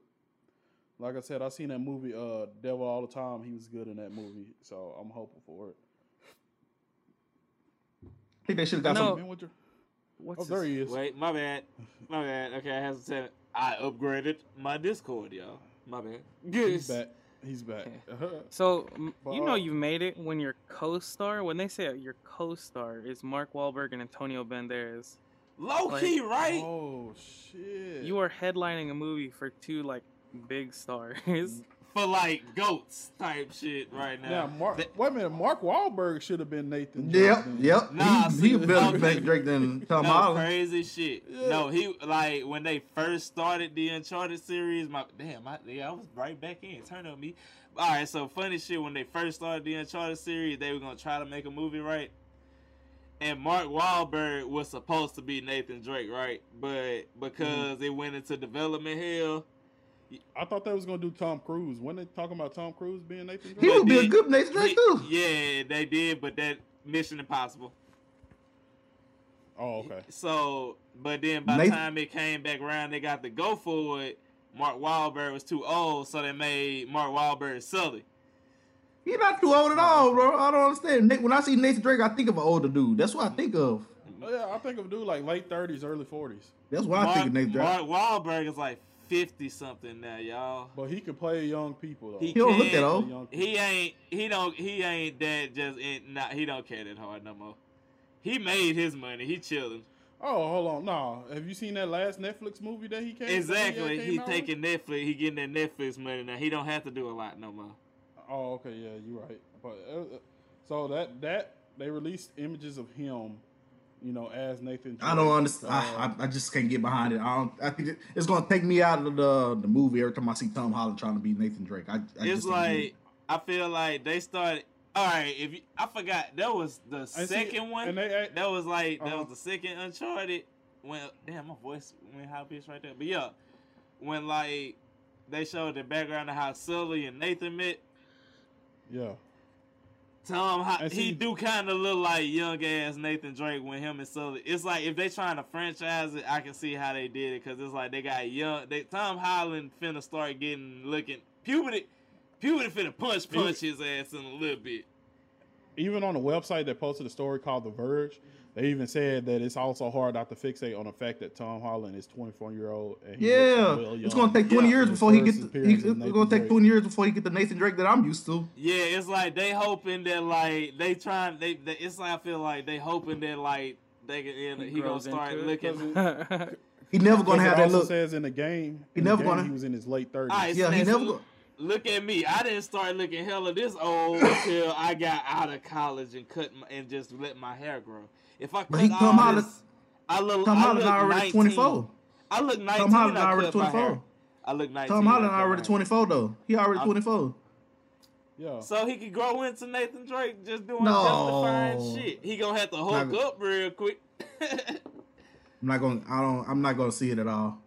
like I said, I seen that movie, uh, Devil All the Time. He was good in that movie, so I'm hopeful for it. I think they should have got No. some. Man, what What's oh, there he is. Wait, my bad. My bad. Okay, I have to say it. I upgraded my Discord, y'all. My bad. He's back. He's back. Uh-huh. So m- you know you've made it when your co-star, when they say your co-star is Mark Wahlberg and Antonio Banderas. Low Like, key, right? Oh shit! You are headlining a movie for two like big stars. For like goats type shit right now. Now, Mark, wait a minute. Mark Wahlberg should have been Nathan. Drake Yep, then. yep. Nah, he, see, he better no, make Drake than Tom no, Holland. crazy shit. No, he like when they first started the Uncharted series. My damn, I, yeah, I was right back in. Turn on me. All right, so funny shit. When they first started the Uncharted series, they were gonna try to make a movie, right? And Mark Wahlberg was supposed to be Nathan Drake, right? But because mm-hmm. it went into development hell, I thought they was gonna do Tom Cruise. When they talking about Tom Cruise being Nathan Drake? He would be a good Nathan Drake too. Yeah, they did, but that Mission Impossible. Oh, okay. So, but then by the time it came back around, they got to go for it. Mark Wahlberg was too old, so they made Mark Wahlberg Sully. He's not too old at all, bro. I don't understand. Nick, when I see Nathan Drake, I think of an older dude. That's what I think of. Oh, yeah, I think of a dude like late thirties, early forties. That's what I think of Nathan Drake. Mark Wahlberg is like fifty something now, y'all. But he can play young people though. He, don't look can- that old. He ain't. He don't. He ain't that. Just in, not. He don't care that hard no more. He made his money. He chilling. Oh, hold on. No, have you seen that last Netflix movie that he came? that he, uh, Exactly. came He out with? taking Netflix. He getting that Netflix money now. He don't have to do a lot no more. Oh, okay, yeah, you're right. But uh, uh, so that that they released images of him, you know, as Nathan. I don't understand. Uh, I, I, I just can't get behind it. I don't. I think it's gonna take me out of the the movie every time I see Tom Holland trying to be Nathan Drake. I, I it's just like it. I feel like they started. All right, if you, I forgot that was the see, second one. and they- that was like that Uh-huh. was the second Uncharted. When damn my voice went high pitched right there, but yeah, when like they showed the background of how Sully and Nathan met. yeah. Tom, he see- do kind of look like young ass Nathan Drake when him and Sully. It's like if they trying to franchise it, I can see how they did it because it's like they got young. They Tom Holland finna start getting looking puberty. Puberty finna punch punch his ass in a little bit. Even on the website that posted a story called The Verge, they even said that it's also hard not to fixate on the fact that Tom Holland is 24 year old. And Yeah, well it's gonna take twenty Yeah. years before he first gets. He, it's gonna take Drake. twenty years before he get the Nathan Drake that I'm used to. Yeah, it's like they hoping that like they trying they, they it's like I feel like they hoping that like they can end, he, gonna start looking. He never gonna have it that also look. says in the game, He in the never game, gonna- he was in his late 30s. All right, Yeah, so he never so go- Look at me. I didn't start looking hella this old until I got out of college and cut my, and just let my hair grow. If I cut But he Tom Holland. this, I look. Tom I Holland already twenty four. I look nineteen. Tom Holland already cut my hair. 24. I look nineteen. Tom and Holland already twenty four though. He already twenty four. Yeah. So he could grow into Nathan Drake just doing No. justifying shit. He gonna have to hook Not- up real quick. I'm not gonna. I don't. I'm not gonna see it at all.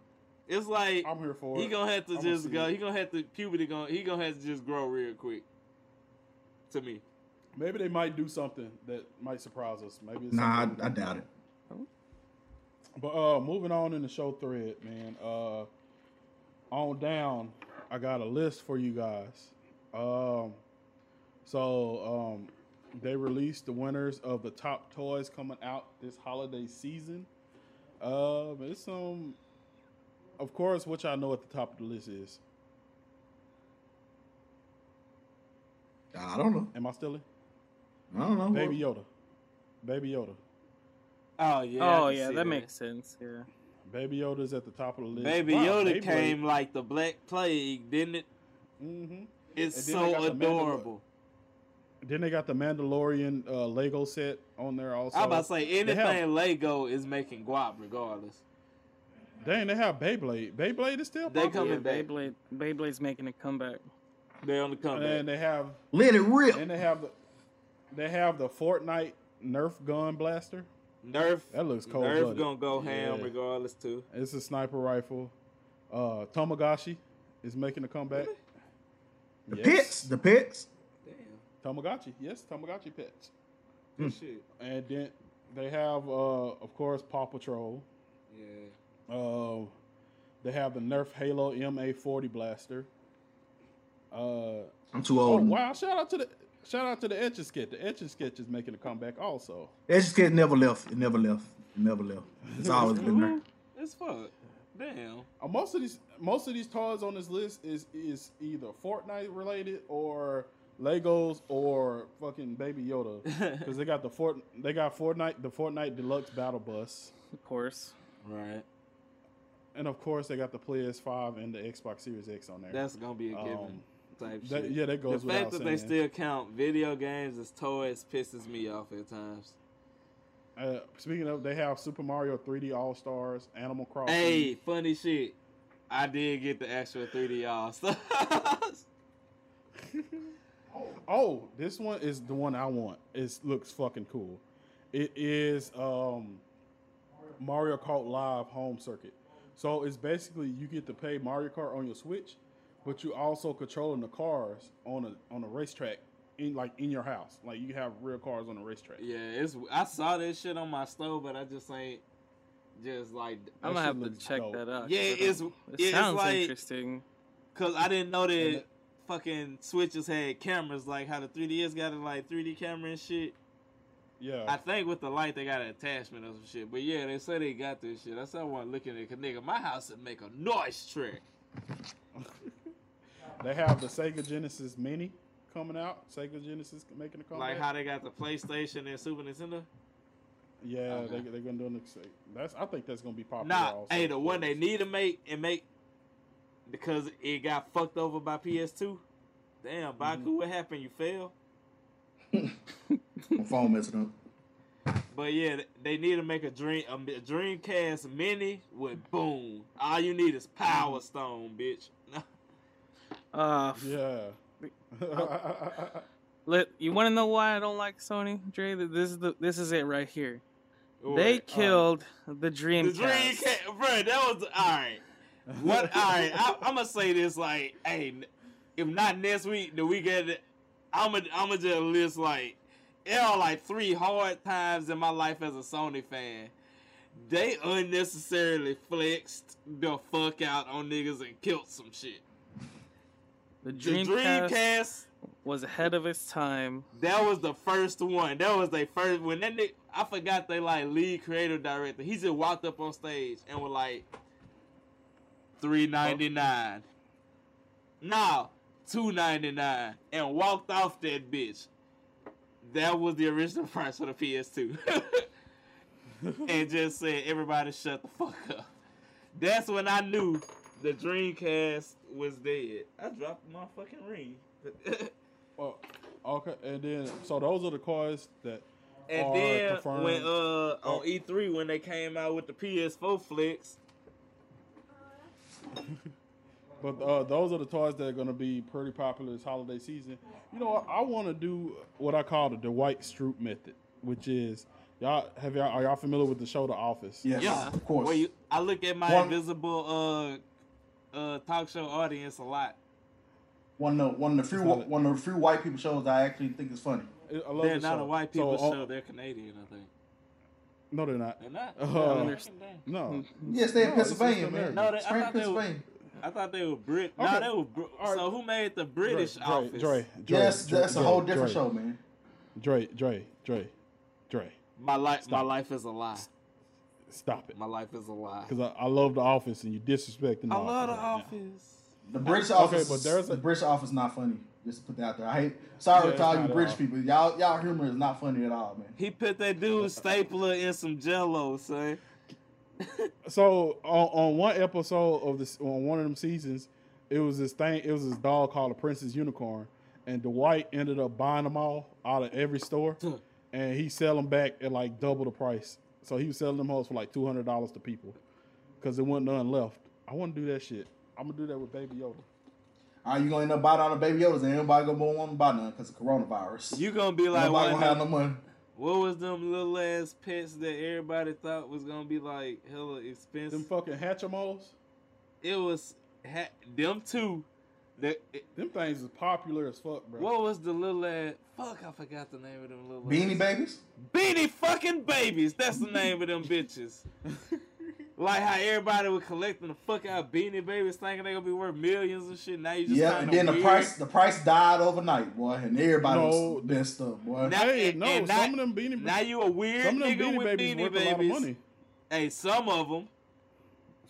It's like I'm here for he gonna have to I'ma just go. it. He gonna have to puberty. Gonna he gonna have to just grow real quick. To me, Maybe they might do something that might surprise us. Maybe it's Nah, I, I doubt it. But uh, moving on in the show thread, man. Uh, on down, I got a list for you guys. Um, so um, they released the winners of the top toys coming out this holiday season. Um, it's um, of course, which I know at the top of the list is. I don't know. Am I still in? I don't know. Baby Yoda. Baby Yoda. oh yeah. Oh yeah, see that makes sense. Yeah. Baby Yoda's at the top of the list. Baby Wow, Yoda Beyblade. came like the Black Plague, didn't it? Mm-hmm. It's And then they so got the Mandal- adorable. Then they got the Mandalorian uh, Lego set on there also. I'm about to say anything have- Lego is making guap regardless. Dang, they have Beyblade. Beyblade is still They popular. coming back. Beyblade, Beyblade's making a comeback. They on the comeback. And they have Let it rip. and they have the they have the Fortnite Nerf gun blaster. Nerf. That looks cold. Nerf gonna go ham Yeah. regardless too. It's a sniper rifle. Uh, Tamagotchi is making a comeback. The Yes. pits. The pits. Damn. Tamagotchi. Yes, Tamagotchi pets. Good shit. And then they have, uh, of course, Paw Patrol. Yeah. Uh, they have the Nerf Halo MA40 blaster. Uh, I'm too Oh old. wow! Shout out to the shout out to the Etch a Sketch. The Etch a Sketch is making a comeback also. That just kid never left. It never left. It never left. It's always been there. It's fuck. Damn. Uh, most of these most of these toys on this list is is either Fortnite related or Legos or fucking Baby Yoda because they got the Fort they got Fortnite the Fortnite Deluxe Battle Bus Of course. Right. and of course they got the PS5 and the Xbox Series X on there. That's gonna be a given. Um, type that- shit. yeah, that goes The fact that they still count video games as toys pisses me off at times. Uh, speaking of, they have Super Mario 3D All Stars, Animal Crossing. Hey, funny shit. I did get the actual 3D all stars. Oh, this one is the one I want. It looks fucking cool. It is um, Mario Kart Live Home Circuit. So it's basically you get to play Mario Kart on your Switch, but you also controlling the cars on a on a racetrack in like in your house. Like you have real cars on a racetrack. yeah, it's. I saw this shit on my stove, but I just ain't. Just like I'm gonna have to check that out. Yeah, it's don't- it it's sounds like interesting. Cause I didn't know that fucking switches had cameras like how the 3ds got a like 3D camera and shit. Yeah. I think with the light they got an attachment or some shit. But yeah, they say they got this shit. That's why I want looking at it. Cause nigga, my house would make a noise track. They have the Sega Genesis Mini coming out. Sega Genesis making a comeback. Like how they got the PlayStation and Super Nintendo. yeah, Okay. they they're gonna do next. That's I think that's gonna be popular. Nah, also. hey, the one they need to make and make because it got fucked over by PS2. Damn, Baku, Mm-hmm. what happened? You failed. My phone messing up. But yeah, they need to make a dream a mi- Dreamcast Mini with boom. All you need is Power Stone, bitch. Uh, yeah. Let you want to know why I don't like Sony, Dre? This is the this is it right here. They What? killed the The Dreamcast. Dreamcast, bro. That was all right. What? All right. I, I'm gonna say this like, hey, if not next week, the week after, I'm gonna I'm gonna just list like, there are like three hard times in my life as a Sony fan. They unnecessarily flexed the fuck out on niggas and killed some shit. The The Dreamcast, Dreamcast was ahead of its time. That was the first one. That was the first. When that nigga, I forgot they like lead creative director. He just walked up on stage and was like, three ninety nine. Now two ninety nine, and walked off that bitch. That was the original price for the PS2. and just said, everybody shut the fuck up. That's when I knew the Dreamcast was dead. I dropped my fucking ring. Well, okay, and then so those are the cars that And are then confirmed. when uh on E3 when they came out with the PS4 flicks, But uh, those are the toys that are going to be pretty popular this holiday season. You know, what? I want to do what I call the Dwight Schrute method, which is y'all have y'all are y'all familiar with the show The Office? yeah, of course. Where you, I look at my One- invisible uh uh talk show audience a lot. One of the, one of the few one of the few white people shows I actually think is funny. I love They're the not show. a white people uh, show. They're Canadian, I think. No, they're not. They're not. Uh, No, they're- no. Yes, they in No, Pennsylvania, man. No, they, I Straight thought they were. Pennsylvania. I thought they were Brit. Okay. No, they were. Br- So who made the British Dre, office? Dre, Dre, Yes, Dre, that's a whole different Dre. show, man. Dre, Dre, Dre, Dre. My life. My life is a lie. Stop it. My life is a lie. Because I, I love The Office and you disrespecting The I love the Office. right now. office. The British Okay, office, but there's the British office not funny. Just to put that out there. I hate. Sorry Yeah, to all you British all. people. Y'all, y'all humor is not funny at all, man. He put that dude stapler in some Jello, son. So on, on one episode of this, on one of them seasons, it was this thing. It was this dog called a Princess Unicorn, and Dwight ended up buying them all out of every store, and he sell them back at like double the price. So he was selling them hoes for like two hundred dollars to people, because there wasn't none left. I want to do that shit. I'm gonna do that with Baby Yoda. Are you gonna end up buying all the baby Yodas and everybody gonna want to buy none because of coronavirus? You gonna be like Nobody gonna have no money. What was them little ass pets that everybody thought was gonna be like hella expensive? Them fucking Hatchimals, It was ha- them two. That them things is popular as fuck, bro. what was the little ad? Fuck, I forgot the name of them little Beanie ass- babies. Beanie fucking babies. That's the name of them bitches. Like how everybody was collecting the fuck out Beanie Babies, thinking they gonna be worth millions and shit. Now you just Yeah, and then the price the price died overnight, boy, and everybody No, was messed up, boy. Now, Hey, and- no, and some now- of them Beanie Now you a weird some of them nigga Beanie with Babies Beanie worth a lot of Babies. money. Hey, some of them,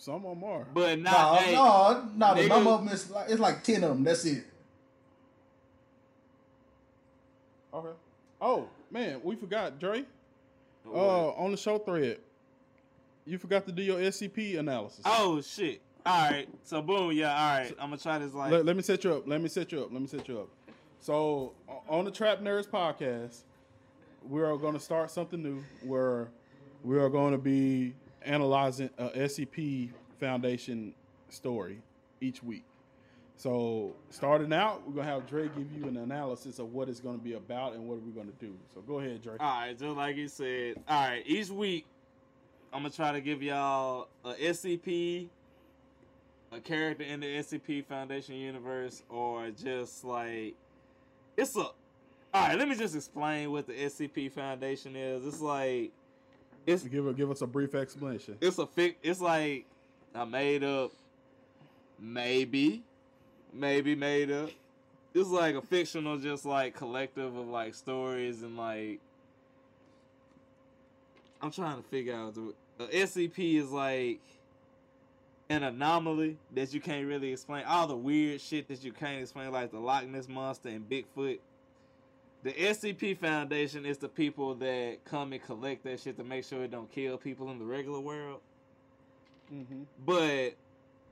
Some of them are. but No, not. hey, no, no. The nigga- number of them is like it's like ten of them. That's it. Okay. Oh man, we forgot Dre. What? Uh, on the show thread, you forgot to do your SCP analysis. Oh shit! All right, so boom, yeah. All right, I'm gonna try this like. let, let me set you up. Let me set you up. Let me set you up. So on the Trap Nerds podcast, we are going to start something new where we are going to be analyzing a SCP Foundation story each week. So starting out, we're gonna have Dre give you an analysis of what it's to be about and what we're to do. So go ahead, Dre. All right, just like you said. All right, each week I'm gonna try to give y'all a SCP, a character in the SCP Foundation universe, or just like it's a. All right, let me just explain what the SCP Foundation is. It's like it's give give us a brief explanation. It's a fic. It's like I made up, maybe, maybe made up. It's like a fictional, just like collective of like stories and like. I'm trying to figure out the the SCP is like an anomaly that you can't really explain. All the weird shit that you can't explain, like the Loch Ness monster and Bigfoot. The SCP Foundation is the people that come and collect that shit to make sure it don't kill people in the regular world. Mm-hmm. But,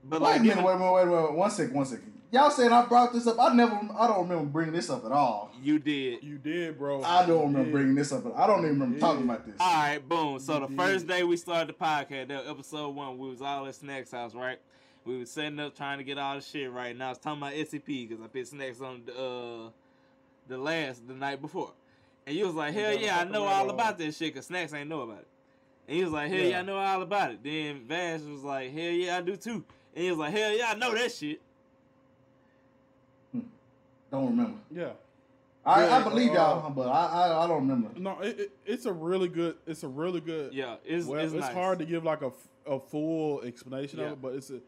but wait like, a minute, given- wait a minute, wait a minute, one second, one second. Y'all said I brought this up. I never, I don't remember bringing this up at all. You did. You did, bro. I don't You remember did. bringing this up. I don't even remember talking about this. All right, boom. So the did. first day we started the podcast, that episode one, we was all at Snacks house, right? We was setting up, trying to get all the shit right. Now I was talking about SCP because I put Snacks on the, uh, the last the night before, and you was like, hell yeah, I know all about this shit because Snacks ain't know about it. And he was like, hell yeah. Yeah. I know all about it. Then Vash was like, hell yeah, I do too. And he was like, hell yeah, I know that shit. Don't remember. Yeah. I, I believe uh, y'all, but I, I, I don't remember. No, it, it, it's a really good. It's a really good. Yeah, it's- well, it's nice. hard to give like a, a full explanation Yeah. of it, but it's a.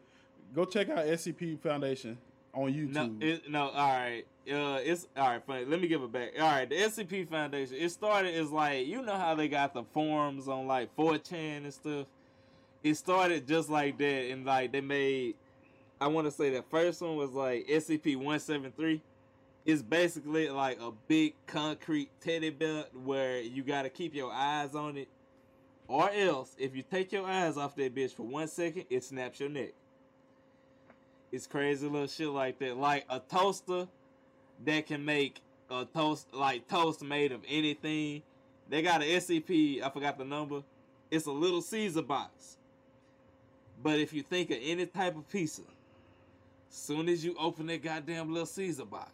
Go check out SCP Foundation on YouTube. No, it, no, all right. Uh, it's all right. Funny. Let me give it back. All right, the SCP Foundation. It started as like you know how they got the forums on like 4chan and stuff. It started just like that, and like they made. I want to say that first one was like SCP one seven three. It's basically like a big concrete teddy bear where you got to keep your eyes on it, or else if you take your eyes off that bitch for one second, it snaps your neck. It's crazy little shit like that. Like a toaster that can make a toast like toast made of anything. They got an SCP, I forgot the number. It's a little Caesar box. But if you think of any type of pizza, soon as you open that goddamn little Caesar box,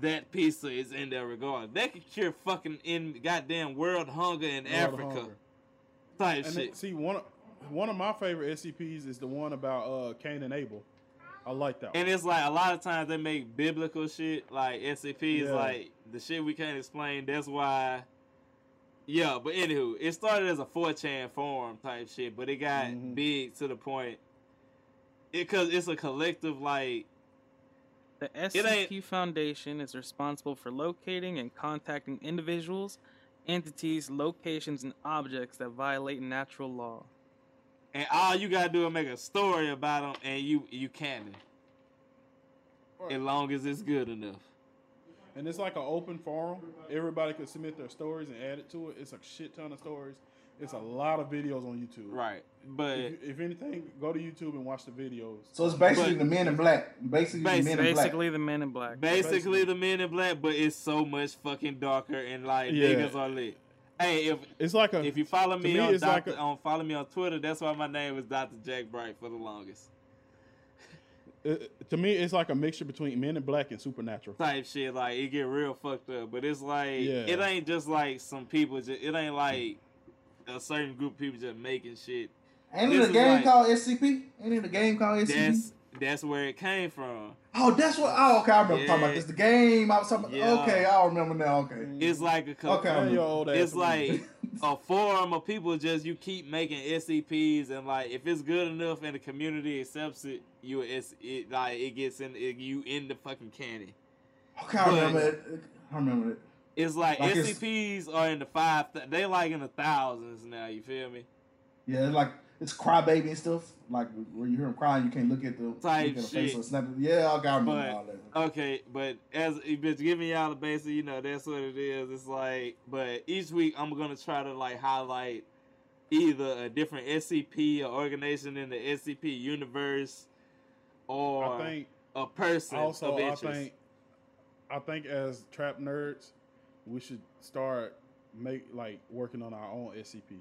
that pizza is in there regard. That could cure fucking in goddamn world hunger in World Africa. hunger. Type And shit. it- see one one of my favorite SCPs is the one about uh Cain and Abel. I like that. And it's like a lot of times they make biblical shit like SCPs, Yeah. like the shit we can't explain. That's why. Yeah, but anywho, it started as a 4chan forum type shit, but it got Mm-hmm. big to the point. It cause it's a collective like The ain't- SCP Foundation is responsible for locating and contacting individuals, entities, locations, and objects that violate natural law. And all you gotta do is make a story about them and you you can as long as it's good enough. And it's like an open forum. Everybody can submit their stories and add it to it. It's a shit ton of stories. It's a lot of videos on YouTube. Right, but if, if anything, go to YouTube and watch the videos. So it's basically But- the Men in Black. Basically, the Men in Black. Basically, the Men in Black. Basically, the Men in Black, but it's so much fucking darker and like Yeah. niggas are lit. Hey, if It's like a. if you follow me, me, on, it's like a- on follow me on Twitter, that's why my name is Dr. Jack Bright for the longest. it- to me, it's like a mixture between Men in Black and Supernatural. Type shit, like it get real fucked up. But it's like Yeah. it ain't just like some people. Just, it ain't like a certain group of people just making shit. Ain't This it a game like- called SCP? Ain't it a game called SCP? That's that's where it came from. Oh, that's what. Oh, okay. I remember talking about Yeah. this. The game I was talking about. Yeah. Okay, I remember now. Okay. It's like a co- Okay, I remember. your old It's like a forum of people just you keep making SCPs and like if it's good enough and the community accepts it, you it's it like it gets in it, you in the fucking canon. Okay, I remember it. I remember it. It's like, Like it's- SCPs are in the five. Th- they like in the thousands now. You feel me? Yeah, it's like it's crybaby and stuff. Like where you hear him crying, you can't look at the, Type look at the face shit. or snap. Yeah, I got remember all But that. okay, but as bitch, giving y'all the basic, you know, that's what it is. It's like, but each week I'm gonna try to like highlight either a different SCP or organization in the SCP universe, or I think a person also of I think I think as trap nerds, we should start make like working on our own SCP.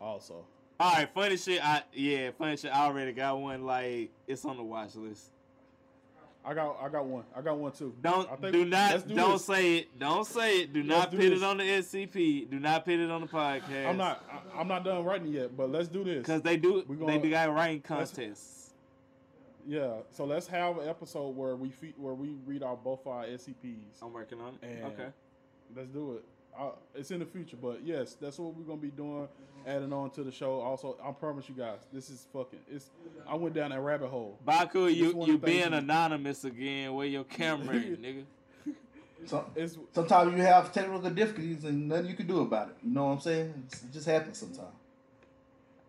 Also, All right, funny shit. I yeah, funny shit. I already got one. Like it's on the watch list. I got I got one. I got one too. Don't I think- do not do don't this. say it. Don't say it. Do not do put this. it on the SCP. Do not put it on the podcast. I'm not. I, I'm not done writing yet, but let's do this because they do. We they do got writing let's- contests. Yeah, so let's have an episode where we fe- where we read out both our SCPs. I'm working on it. Okay. let's do it. Uh, it's in the future, but yes, that's what we're gonna be doing. Adding on to the show. Also, I promise you guys, this is fucking. It's. I went down that rabbit hole. Baku, It's you you of the things being you- anonymous again. Where your camera, at, nigga? So, it's, sometimes you have technical difficulties and nothing you can do about it. You know what I'm saying? It's, it just happens sometimes.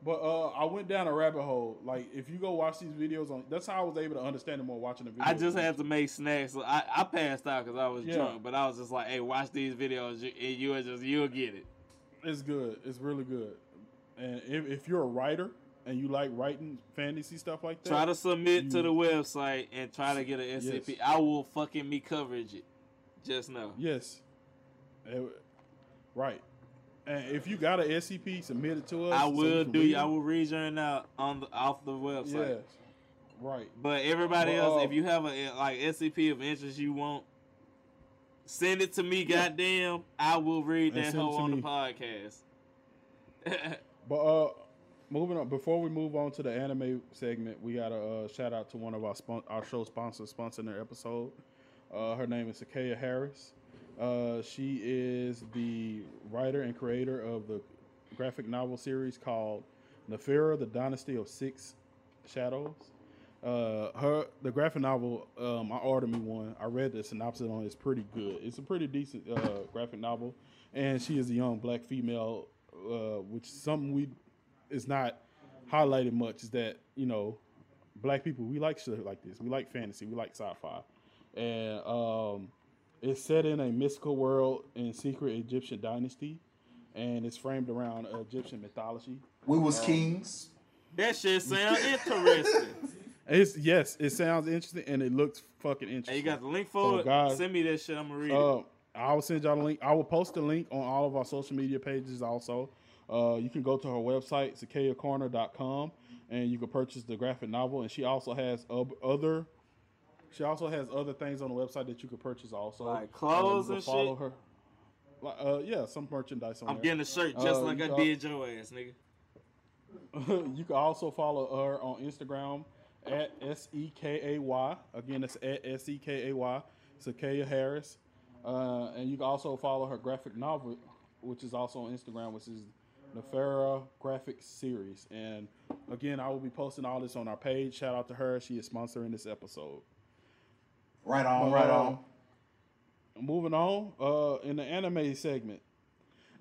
But uh, I went down a rabbit hole. Like, if you go watch these videos on, that's how I was able to understand it more watching the videos. I just had to make snacks. I, I passed out because I was Yeah. drunk, but I was just like, "Hey, watch these videos, and you'll just you'll get it." It's good. It's really good. And if, if you're a writer and you like writing fantasy stuff like that, Try to submit to the website and try to get an SCP. Yes. I will fucking me coverage it. Just know. Yes. Uh, right. And if you got an SCP, submit it to us. I will can do. read I will read your out on the off the website. Yes. Right. But everybody Well, else, uh, if you have a like SCP of interest you want, send it to me. Goddamn, I will read that send it hoe to on me. the podcast. But uh, moving on. Before we move on to the anime segment, we got a uh, shout out to one of our spon- our show sponsors sponsoring their episode. Uh, her name is Sakaya Harris. Uh, she is the writer and creator of the graphic novel series called Nefera: The Dynasty of Six Shadows. Uh, her the graphic novel. Um, I ordered me one. I read the synopsis on it. It's pretty good. It's a pretty decent uh, graphic novel, and she is a young black female, uh, which is something we is not highlighted much. Is that you know, black people we like shit like this. We like fantasy. We like sci-fi, and um, it's set in a mystical world in secret Egyptian dynasty, and it's framed around Egyptian mythology. We was Um, kings. That shit sounds interesting. It's yes, it sounds interesting and it looks fucking interesting. Hey, you got the link So, for it? guys, Send me that shit. I'm gonna read uh, it. I will send y'all the link. I will post the link on all of our social media pages also. Uh, you can go to her website, sekayacorner.com, and you can purchase the graphic novel. And she also has ob- other. She also has other things on the website that you can purchase also. Like Uh, clothes you can and follow shit? her. Like, uh, yeah, some merchandise on I'm there. getting a shirt just Uh, like I can did your ass, nigga. you can also follow her on Instagram at S E K A Y. Again, it's at S E K A Y, Sakaya Harris. Uh, and you can also follow her graphic novel, which is also on Instagram, which is Nefera Graphic Series. And again, I will be posting all this on our page. Shout out to her. She is sponsoring this episode. Right on, But, right uh, on. Moving on, uh, in the anime segment,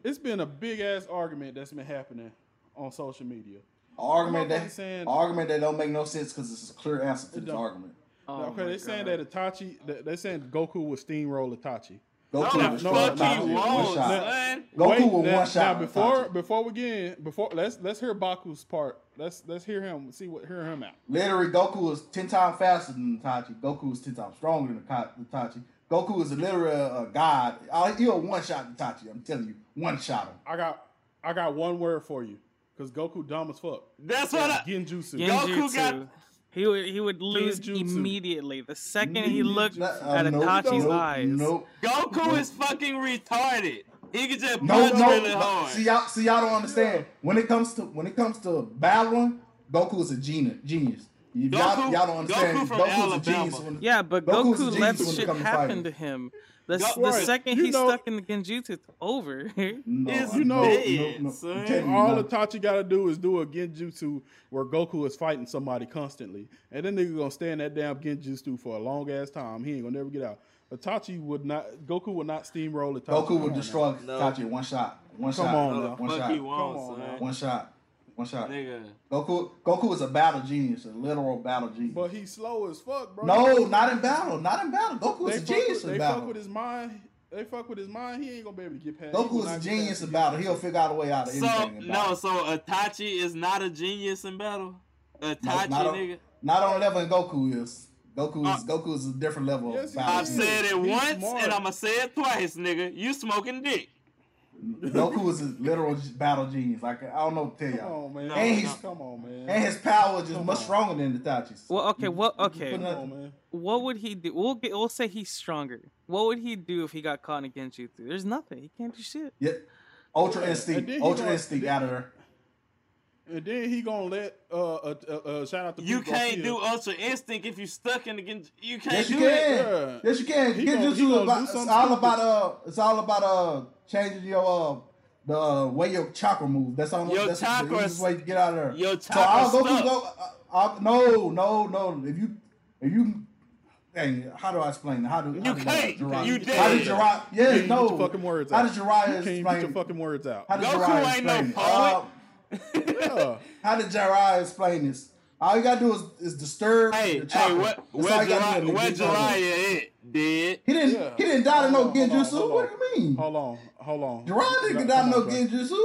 it's been a big ass argument that's been happening on social media. Argument that saying- argument that don't make no sense because it's a clear answer to It this don't. argument. Oh okay, they're saying that Itachi, they- they're saying Goku would steamroll Itachi. Goku No, was the short fuck he Itachi, one shot. son. Goku Wait, with now, one shot. Now before Itachi. before we begin, before let's let's hear Baku's part. Let's let's hear him. See what hear him out. Literally, Goku is ten times faster than Itachi. Goku is ten times stronger than Itachi. Goku is literally a, a god. Uh, He'll one shot Itachi. I'm telling you, one shot him. I got I got one word for you because Goku dumb as fuck. That's what I. Genjutsu. Goku got- Genjutsu. He would he would lose Genjutsu. immediately the second he looked Uh, at nope, Itachi's nope, eyes. Nope. Goku is fucking retarded. He can just No, punch no. really no. hard. See y'all. See y'all don't understand. When it comes to when it comes to battling, Goku is a genius. Genius. Y'all, y'all don't understand. Goku from Goku's a Alabama. genius when, Yeah, but Goku's Goku genius lets shit to happen fighting. to him. The, Go- the Right. second You he's know- stuck in the genjutsu, it's over. No, It's You know- dead, no, no, son. I'm telling you, All no. Itachi got to do is do a genjutsu where Goku is fighting somebody constantly, and then nigga gonna stay in that damn genjutsu for a long ass time. He ain't gonna never get out. Itachi would not. Goku would not steamroll Itachi. Goku would destroy No. Itachi in one shot. One Come shot. on No, now. One shot. he Come on son. now. One shot. One shot. Nigga. Goku Goku is a battle genius, a literal battle genius. But he's slow as fuck, bro. no, not in battle. Not in battle. Goku They is a genius with, in they fuck with his mind. They fuck with his mind. He ain't gonna be able to get past. he Goku is a genius past in battle. He'll figure out a way out of So anything in no, so Itachi is not a genius in battle. No, not, on, nigga. not on the level in Goku is. Goku is Uh, Goku is a different level Yes, of. I've said it He's once smart. and I'ma say it twice, nigga. You smoking dick. Goku is a literal battle genius. Like I don't know what to tell Come y'all. on, man. No, And he's Come on, man. and his power is just Come much on. stronger than Itachi's. well, okay, what? Okay, Come on, man. what would he do? We'll get. We'll say he's stronger. What would he do if he got caught in a genjutsu? There's nothing. He can't do shit. Yeah. Ultra Yeah, instinct. Ultra gonna- instinct out of there. And then he gonna let uh uh, uh, uh shout out to You Pete can't Garcia. do Ultra Instinct if you stuck in the gen- You can't Yes, you do can. that. Yeah. Yes, you can. He gonna- he Genjutsu gonna about, do it's all stupid. about uh, it's all about uh, changing your uh, the uh, way your chakra move. That's all. Your that's chakra the way to get out of there. your so I'll chakra go, stuck. go uh, uh, no, no, no. If you, if you, dang, how do I explain? it? How do You how can't. Jiraiya- You How did Jiraiya? You Yeah, can't get no. your fucking words How did Jiraiya You can't get your fucking words out. How did Goku Jiraiya ain't no explain it? poet. Uh, Yeah. how did Jiraiya explain this? All you gotta do is, is disturb Hey, the hey, what, That's where all you gotta do Jiraiya, to where get out of there. Jiraiya at? Dead. He didn't. Yeah. He didn't die to no Hold on, hold on, genjutsu. What do you mean? Hold on, hold on. Jiraiya didn't die to no Dre. genjutsu.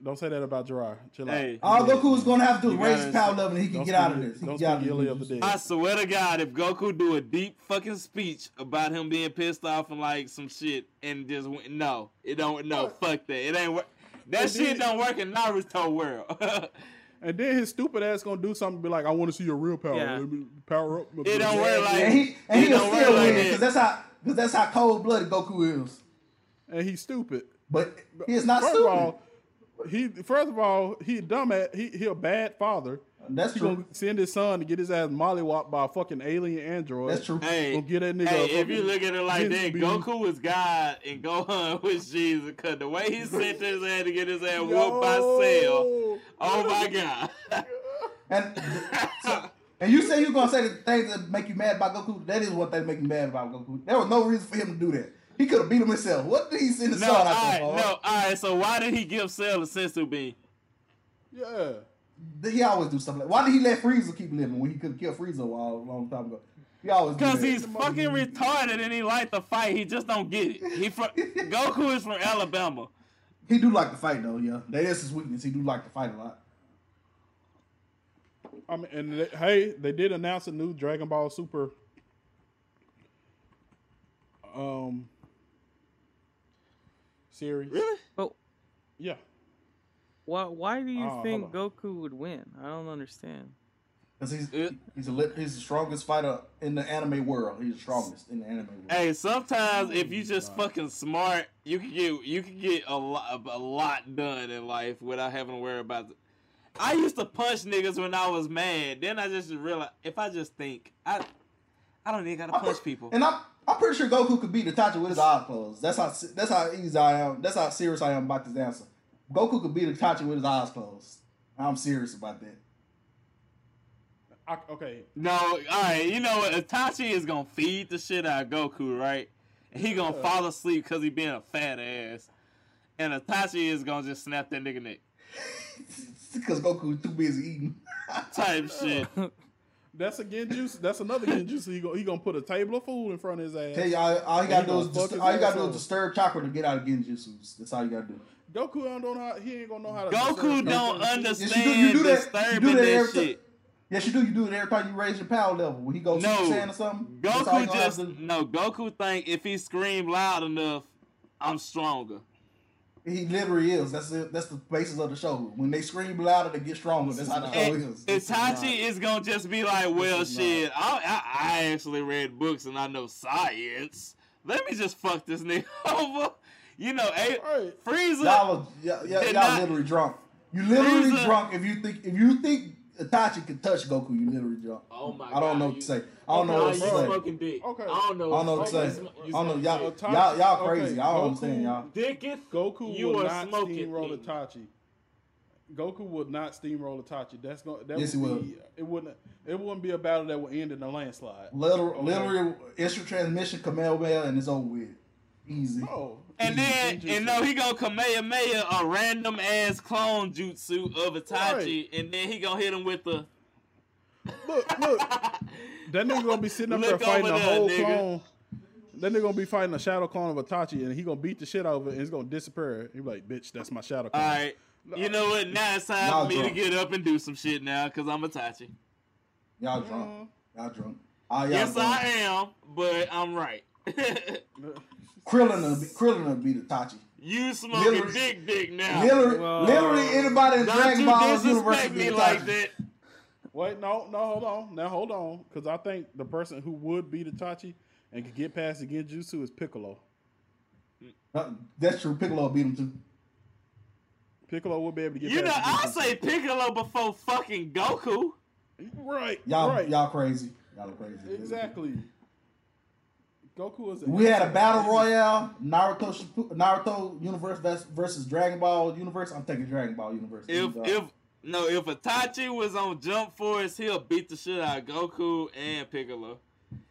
Don't say that about Jiraiya. Chill out. Hey, All Goku's gonna have to You raise his power level and he can get out of this. He Don't can get out speak of ill of this. I swear to God, if Goku do a deep fucking speech about him being pissed off and like some shit and just went, no, it don't, no, What? fuck that. It ain't work. That And shit then- don't work in Naruto world. And then his stupid ass gonna do something, be like, "I want to see your real power. Yeah. Let me Power up." It don't work like And he and he'll don't still like win because that's how because that's how cold blooded Goku is. And he's stupid. But he is not first stupid. Of all, he first of all he dumb at he he a bad father. That's he true. gonna send his son to get his ass mollywopped by a fucking alien android. That's true. Hey, Gonna get that nigga. hey, if you look at it like that, Senzu bean. Goku was God and Gohan was Jesus. Cause the way he sent his ass to get his ass whooped by Cell, oh my God. And so, and you say you're gonna say the things that make you mad about Goku. That is what they make you mad about Goku. There was no reason for him to do that. He could have beat him himself. What did he send his No, son all out right, there no, all right. So why did he give Cell a senzu bean? Yeah. He always do stuff like. Why did he let Frieza keep living when he could have killed Frieza a while long time ago? He always Cause that. he's fucking retarded and he like to fight. He just don't get it. He from Goku is from Alabama. He do like to fight though. Yeah, that is his weakness. He do like to fight a lot. I mean, and they, hey, they did announce a new Dragon Ball Super. Um. Series. Really? But Yeah. Why? Why do you Oh, think Goku would win? I don't understand. Cause he's It- he's a li- he's the strongest fighter in the anime world. He's the strongest in the anime world. Hey, sometimes if you just fucking smart, you can get you can get a lot a lot done in life without having to worry about. It. I used to punch niggas when I was mad. Then I just realized if I just think, I I don't even gotta I'm punch pre- people. And I'm I'm pretty sure Goku could beat Itachi with his eyes closed. That's how that's how easy I am. That's how serious I am about this answer. Goku could beat Itachi with his eyes closed. I'm serious about that. I, okay. No, all right. You know what? Itachi is gonna feed the shit out of Goku, right? And he gonna fall asleep because he being a fat ass. And Itachi is gonna just snap that nigga neck. Because Goku is too busy eating. Type shit. That's a genjutsu. That's another genjutsu. He gonna he gonna put a table of food in front of his ass. Tell you all, all you gotta do is fuck all you gotta ass do is disturb chakra to get out of Genjutsus. That's all you gotta do. Goku don't know how. He ain't gonna know how to. Goku disturb don't Goku. understand Yes, you do. You do that. You do that that every time. shit. Yes, you do. You do it every time you raise your power level. When he goes No, Super Saiyan or something. that's all you Goku gonna just to no. Goku think if he scream loud enough, I'm stronger. He literally is. That's it. That's the basis of the show. When they scream louder, they get stronger. That's how the show And is. Itachi is gonna just be like, well, shit. I, I I actually read books and I know science. Let me just fuck this nigga over. You know, a, Right. Frieza. Y'all, y'all, y'all, y'all not- literally drunk. You literally Frieza- drunk if you think if you think Itachi can touch Goku, you literally drunk. Oh my I don't know God, what to say. I don't know what to you say. smoking dick. Okay. I don't know. I don't know what to say. you I don't know. smoking Y'all, dick. y'all, y'all Okay, crazy. I don't Goku- understand y'all. Dicketh, Goku you will are not smoking steamroll me. Itachi. Goku would not steamroll Itachi. That's going. That Yes, would he be. It wouldn't. It wouldn't be a battle that would end in a landslide. Literal, Okay. literal instant transmission, Kamehameha, and it's over with. Easy. Oh, And then, and no, he gonna Kamehameha a random ass clone jutsu of Itachi, and then he gonna hit him with the. Look, look. That nigga gonna be sitting up there fighting over a there, whole nigga. clone. That nigga gonna be fighting a shadow clone of Itachi, and he gonna beat the shit out of it, and it's gonna disappear. He be like, "Bitch, that's my shadow clone." All right, you know what? Now it's time Y'all for me drunk. to get up and do some shit now, cause I'm Itachi. Y'all drunk. Mm-hmm. Y'all drunk. Y'all Yes, drunk. I am, but I'm right. Krillin will be, Krillin will beat Itachi. you smoking Literally- big dick now. Literally, literally anybody in Don't Dragon you Ball universe would will me beat like Itachi. that. Wait, no, no, hold on. Now hold on, because I think the person who would beat Itachi and could get past the Genjutsu is Piccolo. Uh, That's true. Piccolo beat him too. Piccolo would be able to get You know, I'll say Piccolo before fucking Goku. Right, Y'all, right. y'all crazy. Y'all are crazy. Exactly. Goku is. We had a battle royale, Naruto Shippu- Naruto universe versus Dragon Ball universe. I'm taking Dragon Ball universe. If Uh, if no, if Itachi was on Jump Force, he'll beat the shit out of Goku and Piccolo.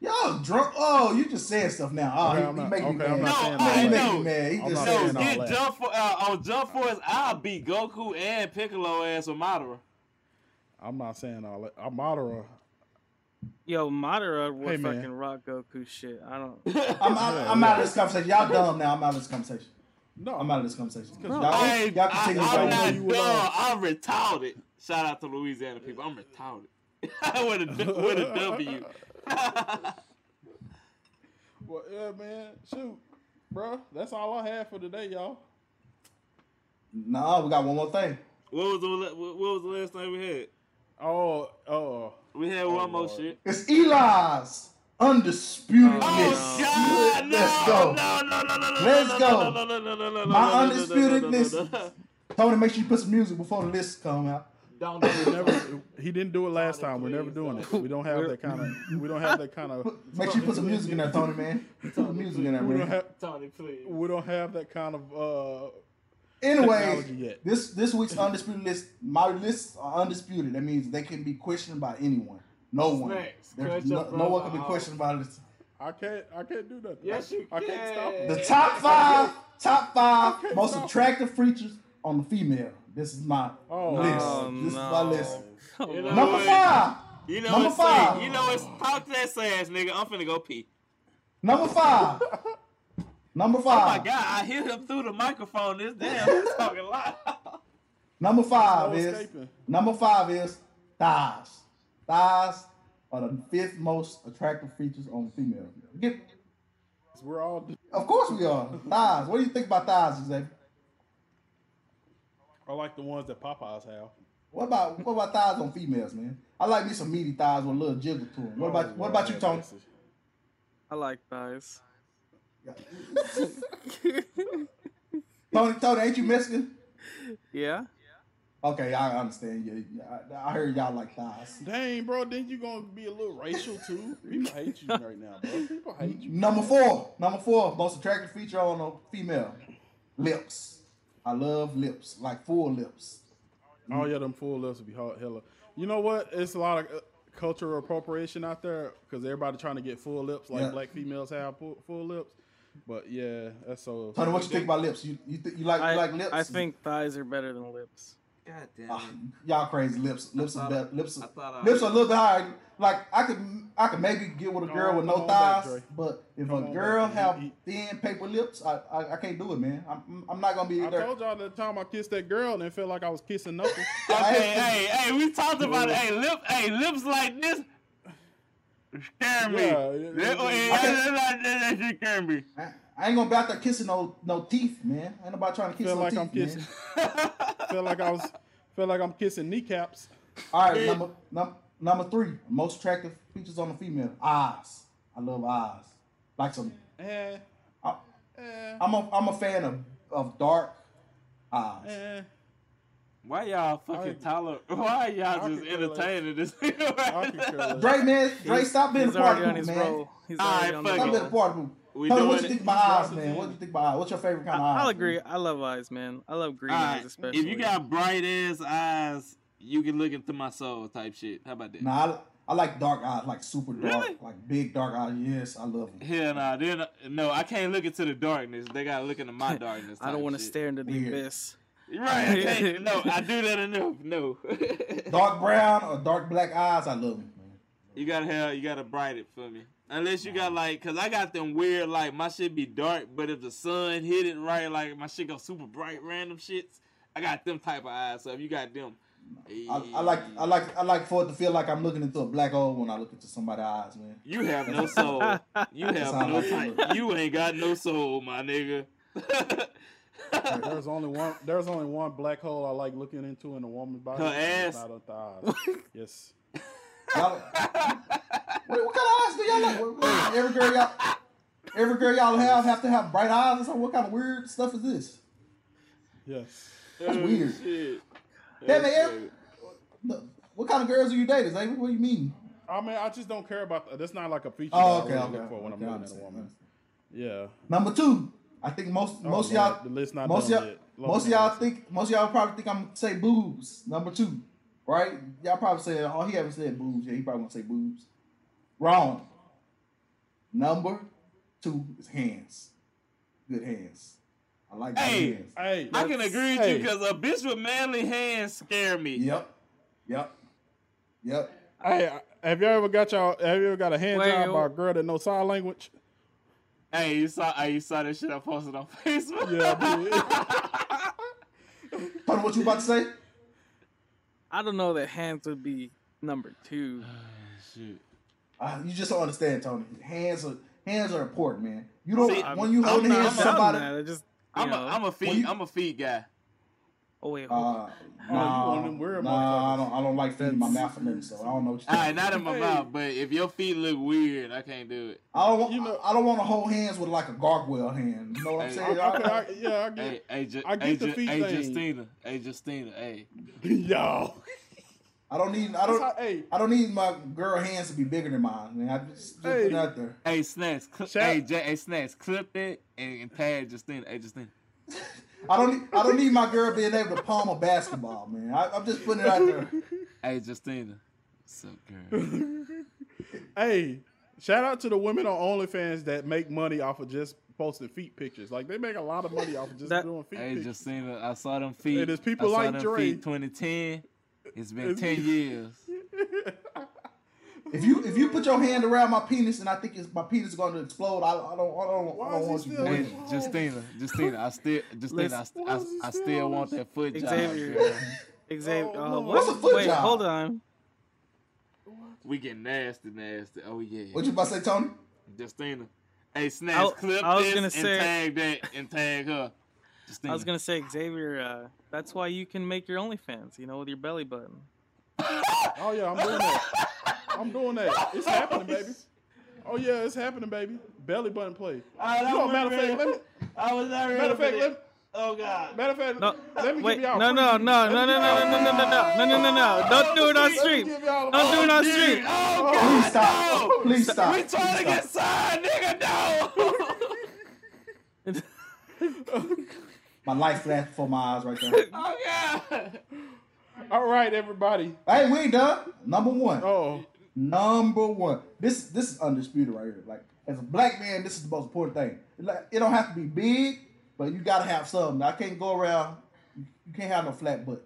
y'all drunk, oh, you just saying stuff now. Oh, Okay, he, I'm he not- making me okay, I'm mad. not No, I all he that. making know. me mad. He I'm just not saying saying No, stuff. get. Jump for uh, on Jump Force. I'll beat Goku and Piccolo ass with Madara. I'm not saying all that. I'm Madara. Yo, Madara would Hey, man. fucking rock Goku shit. I don't. I'm, I'm, I'm out of this conversation. Y'all dumb now. I'm out of this conversation. No, I'm out of this conversation. Y'all, I, y'all I, continue to I'm go. not you were dumb. I'm retarded. Shout out to Louisiana people. I'm retarded. with a with a W. Well, yeah, man. Shoot, bro. That's all I have for today, y'all. Nah, we got one more thing. What was the what was the last thing we had? Oh, oh. We had one more shit. It's Eli's undisputed Oh, list. God, no, Let's go. No, no, no, no, no, Let's go. No, no, no, no, no, no, My no, no, no, undisputed no, no, list. no, no. Tony, make sure you put some music before the list come out. Don't do it. never. He didn't do it last time. We're never doing it. We don't have that kind of. We don't have that kind of. Make sure you put some music in there, Tony, man. Put some music in there, We don't man. have. Tony, please. We don't have that kind of. uh Anyway, this this week's undisputed list, my lists are undisputed. That means they can be questioned by anyone. No one. Snacks, There's no, your no one can be questioned by this. I can't. I can't do nothing. Yes, you I can't stop it. The top five, top five most attractive features on the female. This is my Oh, list. Oh, this is my list. You know Number what? five. You know Number it's five. say, You know it's talk to that ass, nigga. I'm finna go pee. Number five. Number five. Oh my god, I hear him through the microphone. This damn, he's talking loud. Number five No is escaping. number five is thighs. Thighs are the fifth most attractive features on female. Get, We're all. of course we are. thighs. What do you think about thighs, Xavier? I like the ones that Popeyes have. What about what about thighs on females, man? I like me some meaty thighs with a little jiggle to them. What about what about you, Tony? I like thighs. Tony, Tony, ain't you Mexican? Yeah. Okay, I understand. Yeah, yeah, I, I heard y'all like thighs. Dang, bro. Then you gonna be a little racial too. People hate you right now, bro. People hate you. Number four, number four, most attractive feature on a female, lips. I love lips, like full lips. Oh yeah, them full lips would be hard, hella. You know what? It's a lot of uh, cultural appropriation out there because everybody trying to get full lips like Yeah. black females have full, full lips. But yeah, that's so. Tony, what you think about lips? You you, th- you like I, you like lips? I think thighs are better than lips. God damn Ah, y'all crazy lips. Lips are thought- better. Lips, are- thought I- lips are a little bit higher. Like I could I could maybe get with a girl with no on back, thighs, but if Come a girl back. have You- thin paper lips, I, I I can't do it, man. I'm I'm not gonna be I there. told y'all the time I kissed that girl and it felt like I was kissing knuckles. Okay, hey, hey, we talked about it. Hey, lip, hey, lips like this scare me. Yeah, That- yeah, yeah. yeah, that- that- that- that shit scare me. I, I ain't gonna be out there kissing no no teeth, man. I Ain't nobody trying to kiss feel no like teeth, I'm kissing. feel like I was. Feel like I'm kissing kneecaps. All right, number num, number three, most attractive features on the female, eyes. I love eyes, like some. Eh, I, eh, I'm a I'm a fan of of dark eyes. eh. Why y'all fucking tolerant? Why y'all just entertaining this? Dre, man, Dre, stop being a He's party already on pooper, his man. roll. He's All already right, fuck the Stop it. roll. being a party pooper. We Tell me what doing you think about eyes, man. What do you think about eyes? What's your favorite kind of eyes? I'll man? agree. I love eyes, man. I love green Alright, eyes, especially. If you got bright ass eyes, you can look into my soul type shit. How about that? Nah, I, I like dark eyes, like super dark, like big dark eyes. Yes, I love them. Hell nah, then uh, no, I can't look into the darkness. They gotta look into my darkness. I don't want to stare into the Weird. abyss. Right, I. No, I do that enough. No, Dark brown or dark black eyes, I love them. Man. you gotta have, you gotta bright it for me. Unless you got like, cause I got them weird like my shit be dark, but if the sun hit it right, like my shit go super bright, random shits. I got them type of eyes. So if you got them, I, I like, I like, I like for it to feel like I'm looking into a black hole when I look into somebody's eyes, man. you have no soul. You have no like type. You ain't got no soul, my nigga. Hey, there's only one. There's only one black hole I like looking into in a woman's body. Her ass. Not her thighs. yes. Y'all, Wait, what kind of eyes do y'all like? What- what- Every girl y'all, every girl y'all have have to have bright eyes or something. What kind of weird stuff is this? Yes. That's oh, weird. Oh, Shit. Yeah, man. every- the- what kind of girls are you dating, Xavier? What do you mean? I mean, I just don't care about. That. That's not like a feature Oh, that I really okay, look for when okay, I'm I looking at a woman. Yeah. Number two, I think most Oh, most of y'all the list not most of y'all yet. Most of y'all think most of y'all probably think I'm gonna say boobs. Number two, right? Y'all probably say oh he haven't said boobs. Yeah, he probably gonna say boobs. Wrong. Number two is hands. Good hands. I like Hey, hands. Hey, I can agree with hey. you because a bitch with manly hands scare me. Yep. Yep. Yep. Hey, have you ever got y'all? Have you ever got a hand Wait, job by a girl that knows sign language? Hey, you saw, hey, you saw that shit I posted on Facebook. Yeah, I did. Tony, what you about to say? I don't know that hands would be number two. Shit. Uh, you just don't understand, Tony. Hands are hands are important, man. You don't See, when you I'm hold not- hands I'm with not somebody. mad, I just, you I'm a, know. I'm a feet, When you- I'm a feet guy. Oh wait. Uh, you nah, one of them weird nah, I don't. I don't like feeding my mouth or nothing, so I don't know what you're All right, not in my Hey. mouth, but if your feet look weird, I can't do it. I don't want. You know- I don't want to hold hands with like a gargoyle hand. You know what I'm Hey, saying? Okay, I, yeah, I get. Hey, hey, Ju- I get hey, the feet hey, thing. Justina, hey, Justina, hey. Yo. I don't need. I don't. how- hey. I don't need my girl hands to be bigger than mine. Man, I just, just put it Hey. out there. Hey, Snacks, cl- hey, J- hey, Snacks, clip it and, and tag Justina. Hey, Justina. I don't. Need, I don't need my girl being able to palm a basketball, man. I, I'm just putting it out there. Hey, Justina. What's up, girl? Hey, shout out to the women on OnlyFans that make money off of just posting feet pictures. Like they make a lot of money off of just That- doing feet hey, pictures. Justina, I saw them feet. Hey, there's people I saw like them Dre. feet 2010. It's been It's- 10 years. If you if you put your hand around my penis and I think it's, my penis is going to explode, I, I don't. I don't. I don't want you still- doing Hey, it. Justina, Justina, I still, Justina, I, Listen, st- I, Why is he I still still want this? that foot job. Xavier. girl. Xavier, Oh, uh, no. what- What's a foot wait, job? hold on. We get nasty, nasty. Oh yeah. What you about to say, Tony? Justina. Hey, Snacks, I- clip I was this gonna and say- tag that and tag her. Justina. I was gonna say Xavier. Uh, that's why you can make your OnlyFans. You know, with your belly button. Oh yeah, I'm doing that. I'm doing that. It's happening, baby. Oh yeah, it's happening, baby. Belly button play. I You know, matter of fact, let me. I was not Matter of fact, let, Oh God. matter of fact, No, let me wait, give y'all. no, no, no, no, no, no, no, no, no, no, no, no, no, no! Don't do it on Let stream. give y'all a Don't do it on preview. stream. Oh Please stop. No. Please stop. We trying to get signed, nigga. No. My life flashed before my eyes right there. oh God. All right, everybody. hey, we done. Number one. Oh, Number one. This this is undisputed right here. Like as a black man, this is the most important thing. It, like, it don't have to be big, but you gotta have something. I can't go around. You can't have no flat butt.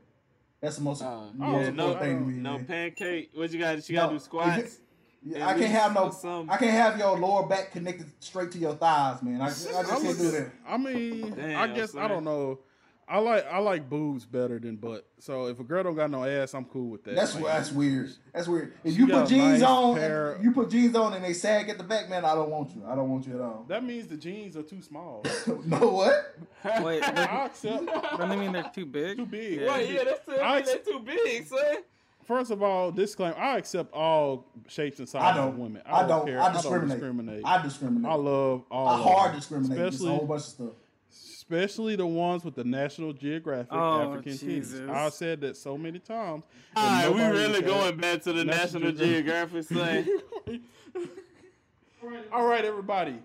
That's the most, Uh, most yeah, important no, thing to me. no man. pancake. What you got? She No, got to do squats. Yeah, I can't have no. something. I can't have your lower back connected straight to your thighs, man. I, I just I, can't look do that. I mean, I Damn, guess I don't know. I like I like boobs better than butt. So if a girl don't got no ass, I'm cool with that. That's Like, that's weird. That's weird. If you put jeans nice on, pair- you put jeans on and they sag at the back, man. I don't want you. I don't want you at all. That means the jeans are too small. no what? Wait, I they're- accept doesn't mean they're too big. too big. Yeah. Wait, yeah, that's too, I that's ex- too big, son. First of all, disclaimer: I accept all shapes and I sizes don't. of women. I don't. care. I discriminate. I don't discriminate. I discriminate. I love all. I of hard them. discriminate. Just a whole bunch of stuff. Especially the ones with the National Geographic Oh, African Jesus. titties. I said that so many times. All and right, we really going back to the National Geographic thing. All right, everybody.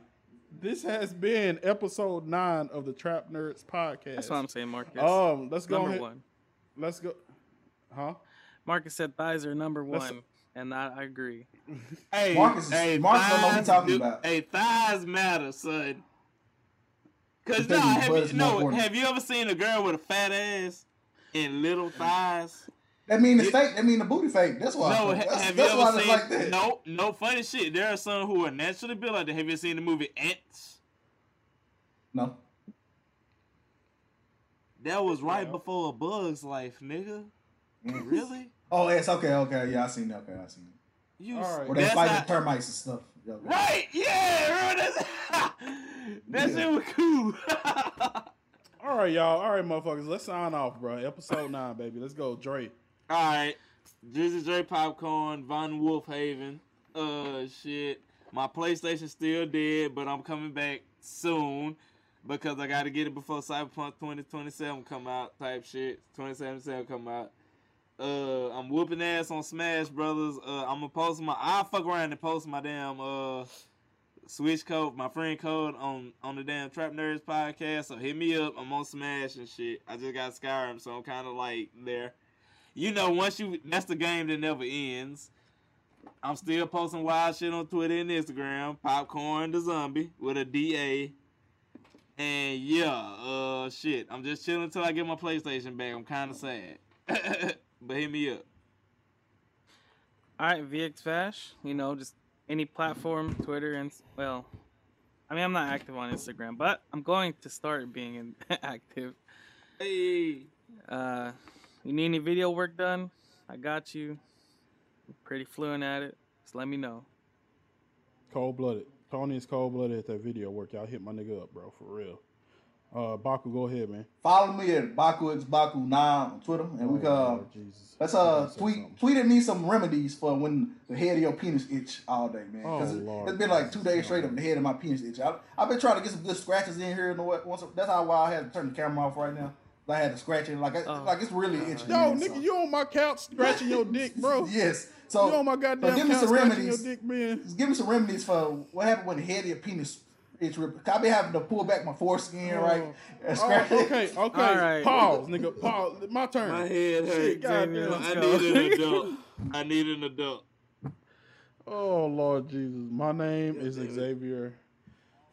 This has been episode nine of the Trap Nerds podcast. That's what I'm saying, Marcus. Um, let's go Number ahead. one. Let's go. Huh? Marcus said thighs are number Let's- one, and I, I agree. Hey, Marcus is- hey, Marcus don't know what he thighs talking do- about. Hey, thighs matter, son. Cause His nah, have butt you, no, important. have you ever seen a girl with a fat ass and little thighs? That mean it's fake. That mean the booty fake. That's why. No, ha- that's, have that's you ever seen? like that. No, no funny shit. There are some who are naturally built like that. Have you seen the movie Ants? No. That was right before a Bug's Life, nigga. Mm. Really? Oh, it's okay. Okay, yeah, I seen that. Okay, I seen it. You, Where they that's fight not- the termites and stuff. Yeah, okay. Right? Yeah, bro. That's, that shit was cool. All right, y'all. All right, motherfuckers. Let's sign off, bro. Episode nine, baby. Let's go, Dre. All right, Drizzy J Popcorn, Von Wolfhaven. Uh, shit. My PlayStation's still dead, but I'm coming back soon because I got to get it before Cyberpunk 2027 come out. Type shit. 2077 come out. Uh, I'm whooping ass on Smash Brothers. Uh, I'm gonna post my. I'll fuck around and post my damn uh switch code, my friend code on on the damn Trap Nerds podcast. So hit me up. I'm on Smash and shit. I just got Skyrim, so I'm kind of like there. You know, once you that's the game that never ends. I'm still posting wild shit on Twitter and Instagram. Popcorn the zombie with a DA. And yeah, uh, shit. I'm just chilling until I get my PlayStation back. I'm kind of sad, but hit me up. All right, VX Vash. You know, just any platform, Twitter, and well, I mean, I'm not active on Instagram, but I'm going to start being in, active. Hey. Uh, you need any video work done? I got you. I'm pretty fluent at it. Just let me know. Cold blooded. Tony is cold blooded at that video work. Y'all hit my nigga up, bro, for real. Uh, Baku, go ahead, man. Follow me at Baku X Baku nine on Twitter, and we Oh, can uh, Lord Jesus. let's uh tweet tweet at me some remedies for when the head of your penis itch all day, man. Oh, Because it, Lord. has been like two days straight of the head of my penis itch. I, I've been trying to get some good scratches in here. And what once that's how why I had to turn the camera off right now. I had to scratch it like I, like it's really itching. Yo, man, so- nigga, you on my couch scratching your dick, bro. Yes. So you on my so goddamn give me couch some scratching remedies. your dick, man. Give me some remedies for what happened when the head of your penis itch. rip- I be having to pull back my foreskin, right? and scratch Oh, it. okay, okay. All right. Pause, nigga. Pause. My turn. My head hurt. Shit, Xavier, goddamn. I need an adult. I need an adult. Oh Lord Jesus. My name is Xavier.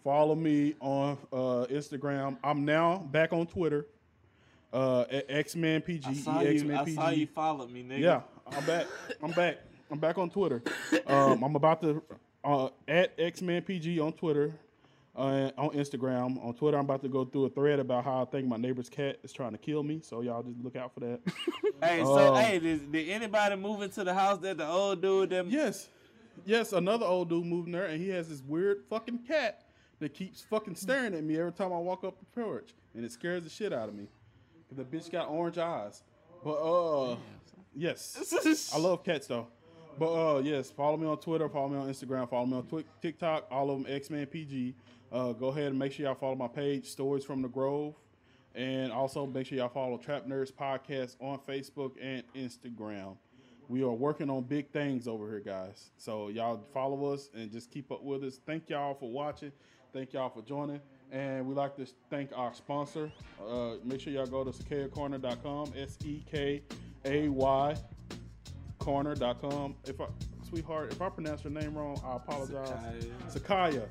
Follow me on uh, Instagram. I'm now back on Twitter. Uh, at X-Men PG. I saw X you. I PG. saw you followed me, nigga. Yeah, I'm back. I'm back. I'm back on Twitter. Um, I'm about to uh, at X-Men PG on Twitter. Uh, on Instagram, on Twitter, I'm about to go through a thread about how I think my neighbor's cat is trying to kill me. So y'all just look out for that. Hey, so Um, hey, did, did anybody move into the house that the old dude that Yes. Yes, another old dude moved in there and he has this weird fucking cat that keeps fucking staring at me every time I walk up the porch. And it scares the shit out of me. the bitch got orange eyes. But uh yes. I love cats though. But uh yes, follow me on Twitter, follow me on Instagram, follow me on Twi- TikTok, all of them X-Men PG. Uh, go ahead and make sure y'all follow my page, Stories from the Grove. And also make sure y'all follow Trap Nerds Podcast on Facebook and Instagram. We are working on big things over here, guys. So y'all follow us and just keep up with us. Thank y'all for watching. Thank y'all for joining. And we like to thank our sponsor. Uh, make sure y'all go to sekayacorner.com, S E K A Y corner.com. If I, sweetheart, if I pronounce your name wrong, I apologize. Sakaya. Sakaya,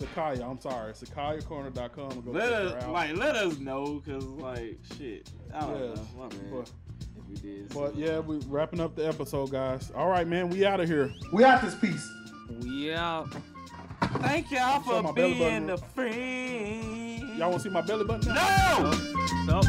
I'm sorry. SakayaCorner.com. and Go let us out. like let us know because like shit. I don't Yeah, know. My man. but- if we did. But yeah, we wrapping up the episode, guys. All right, man, we out of here. We out this piece. We out. Thank y'all for being the a friend. Y'all want to see my belly button? now? No. So,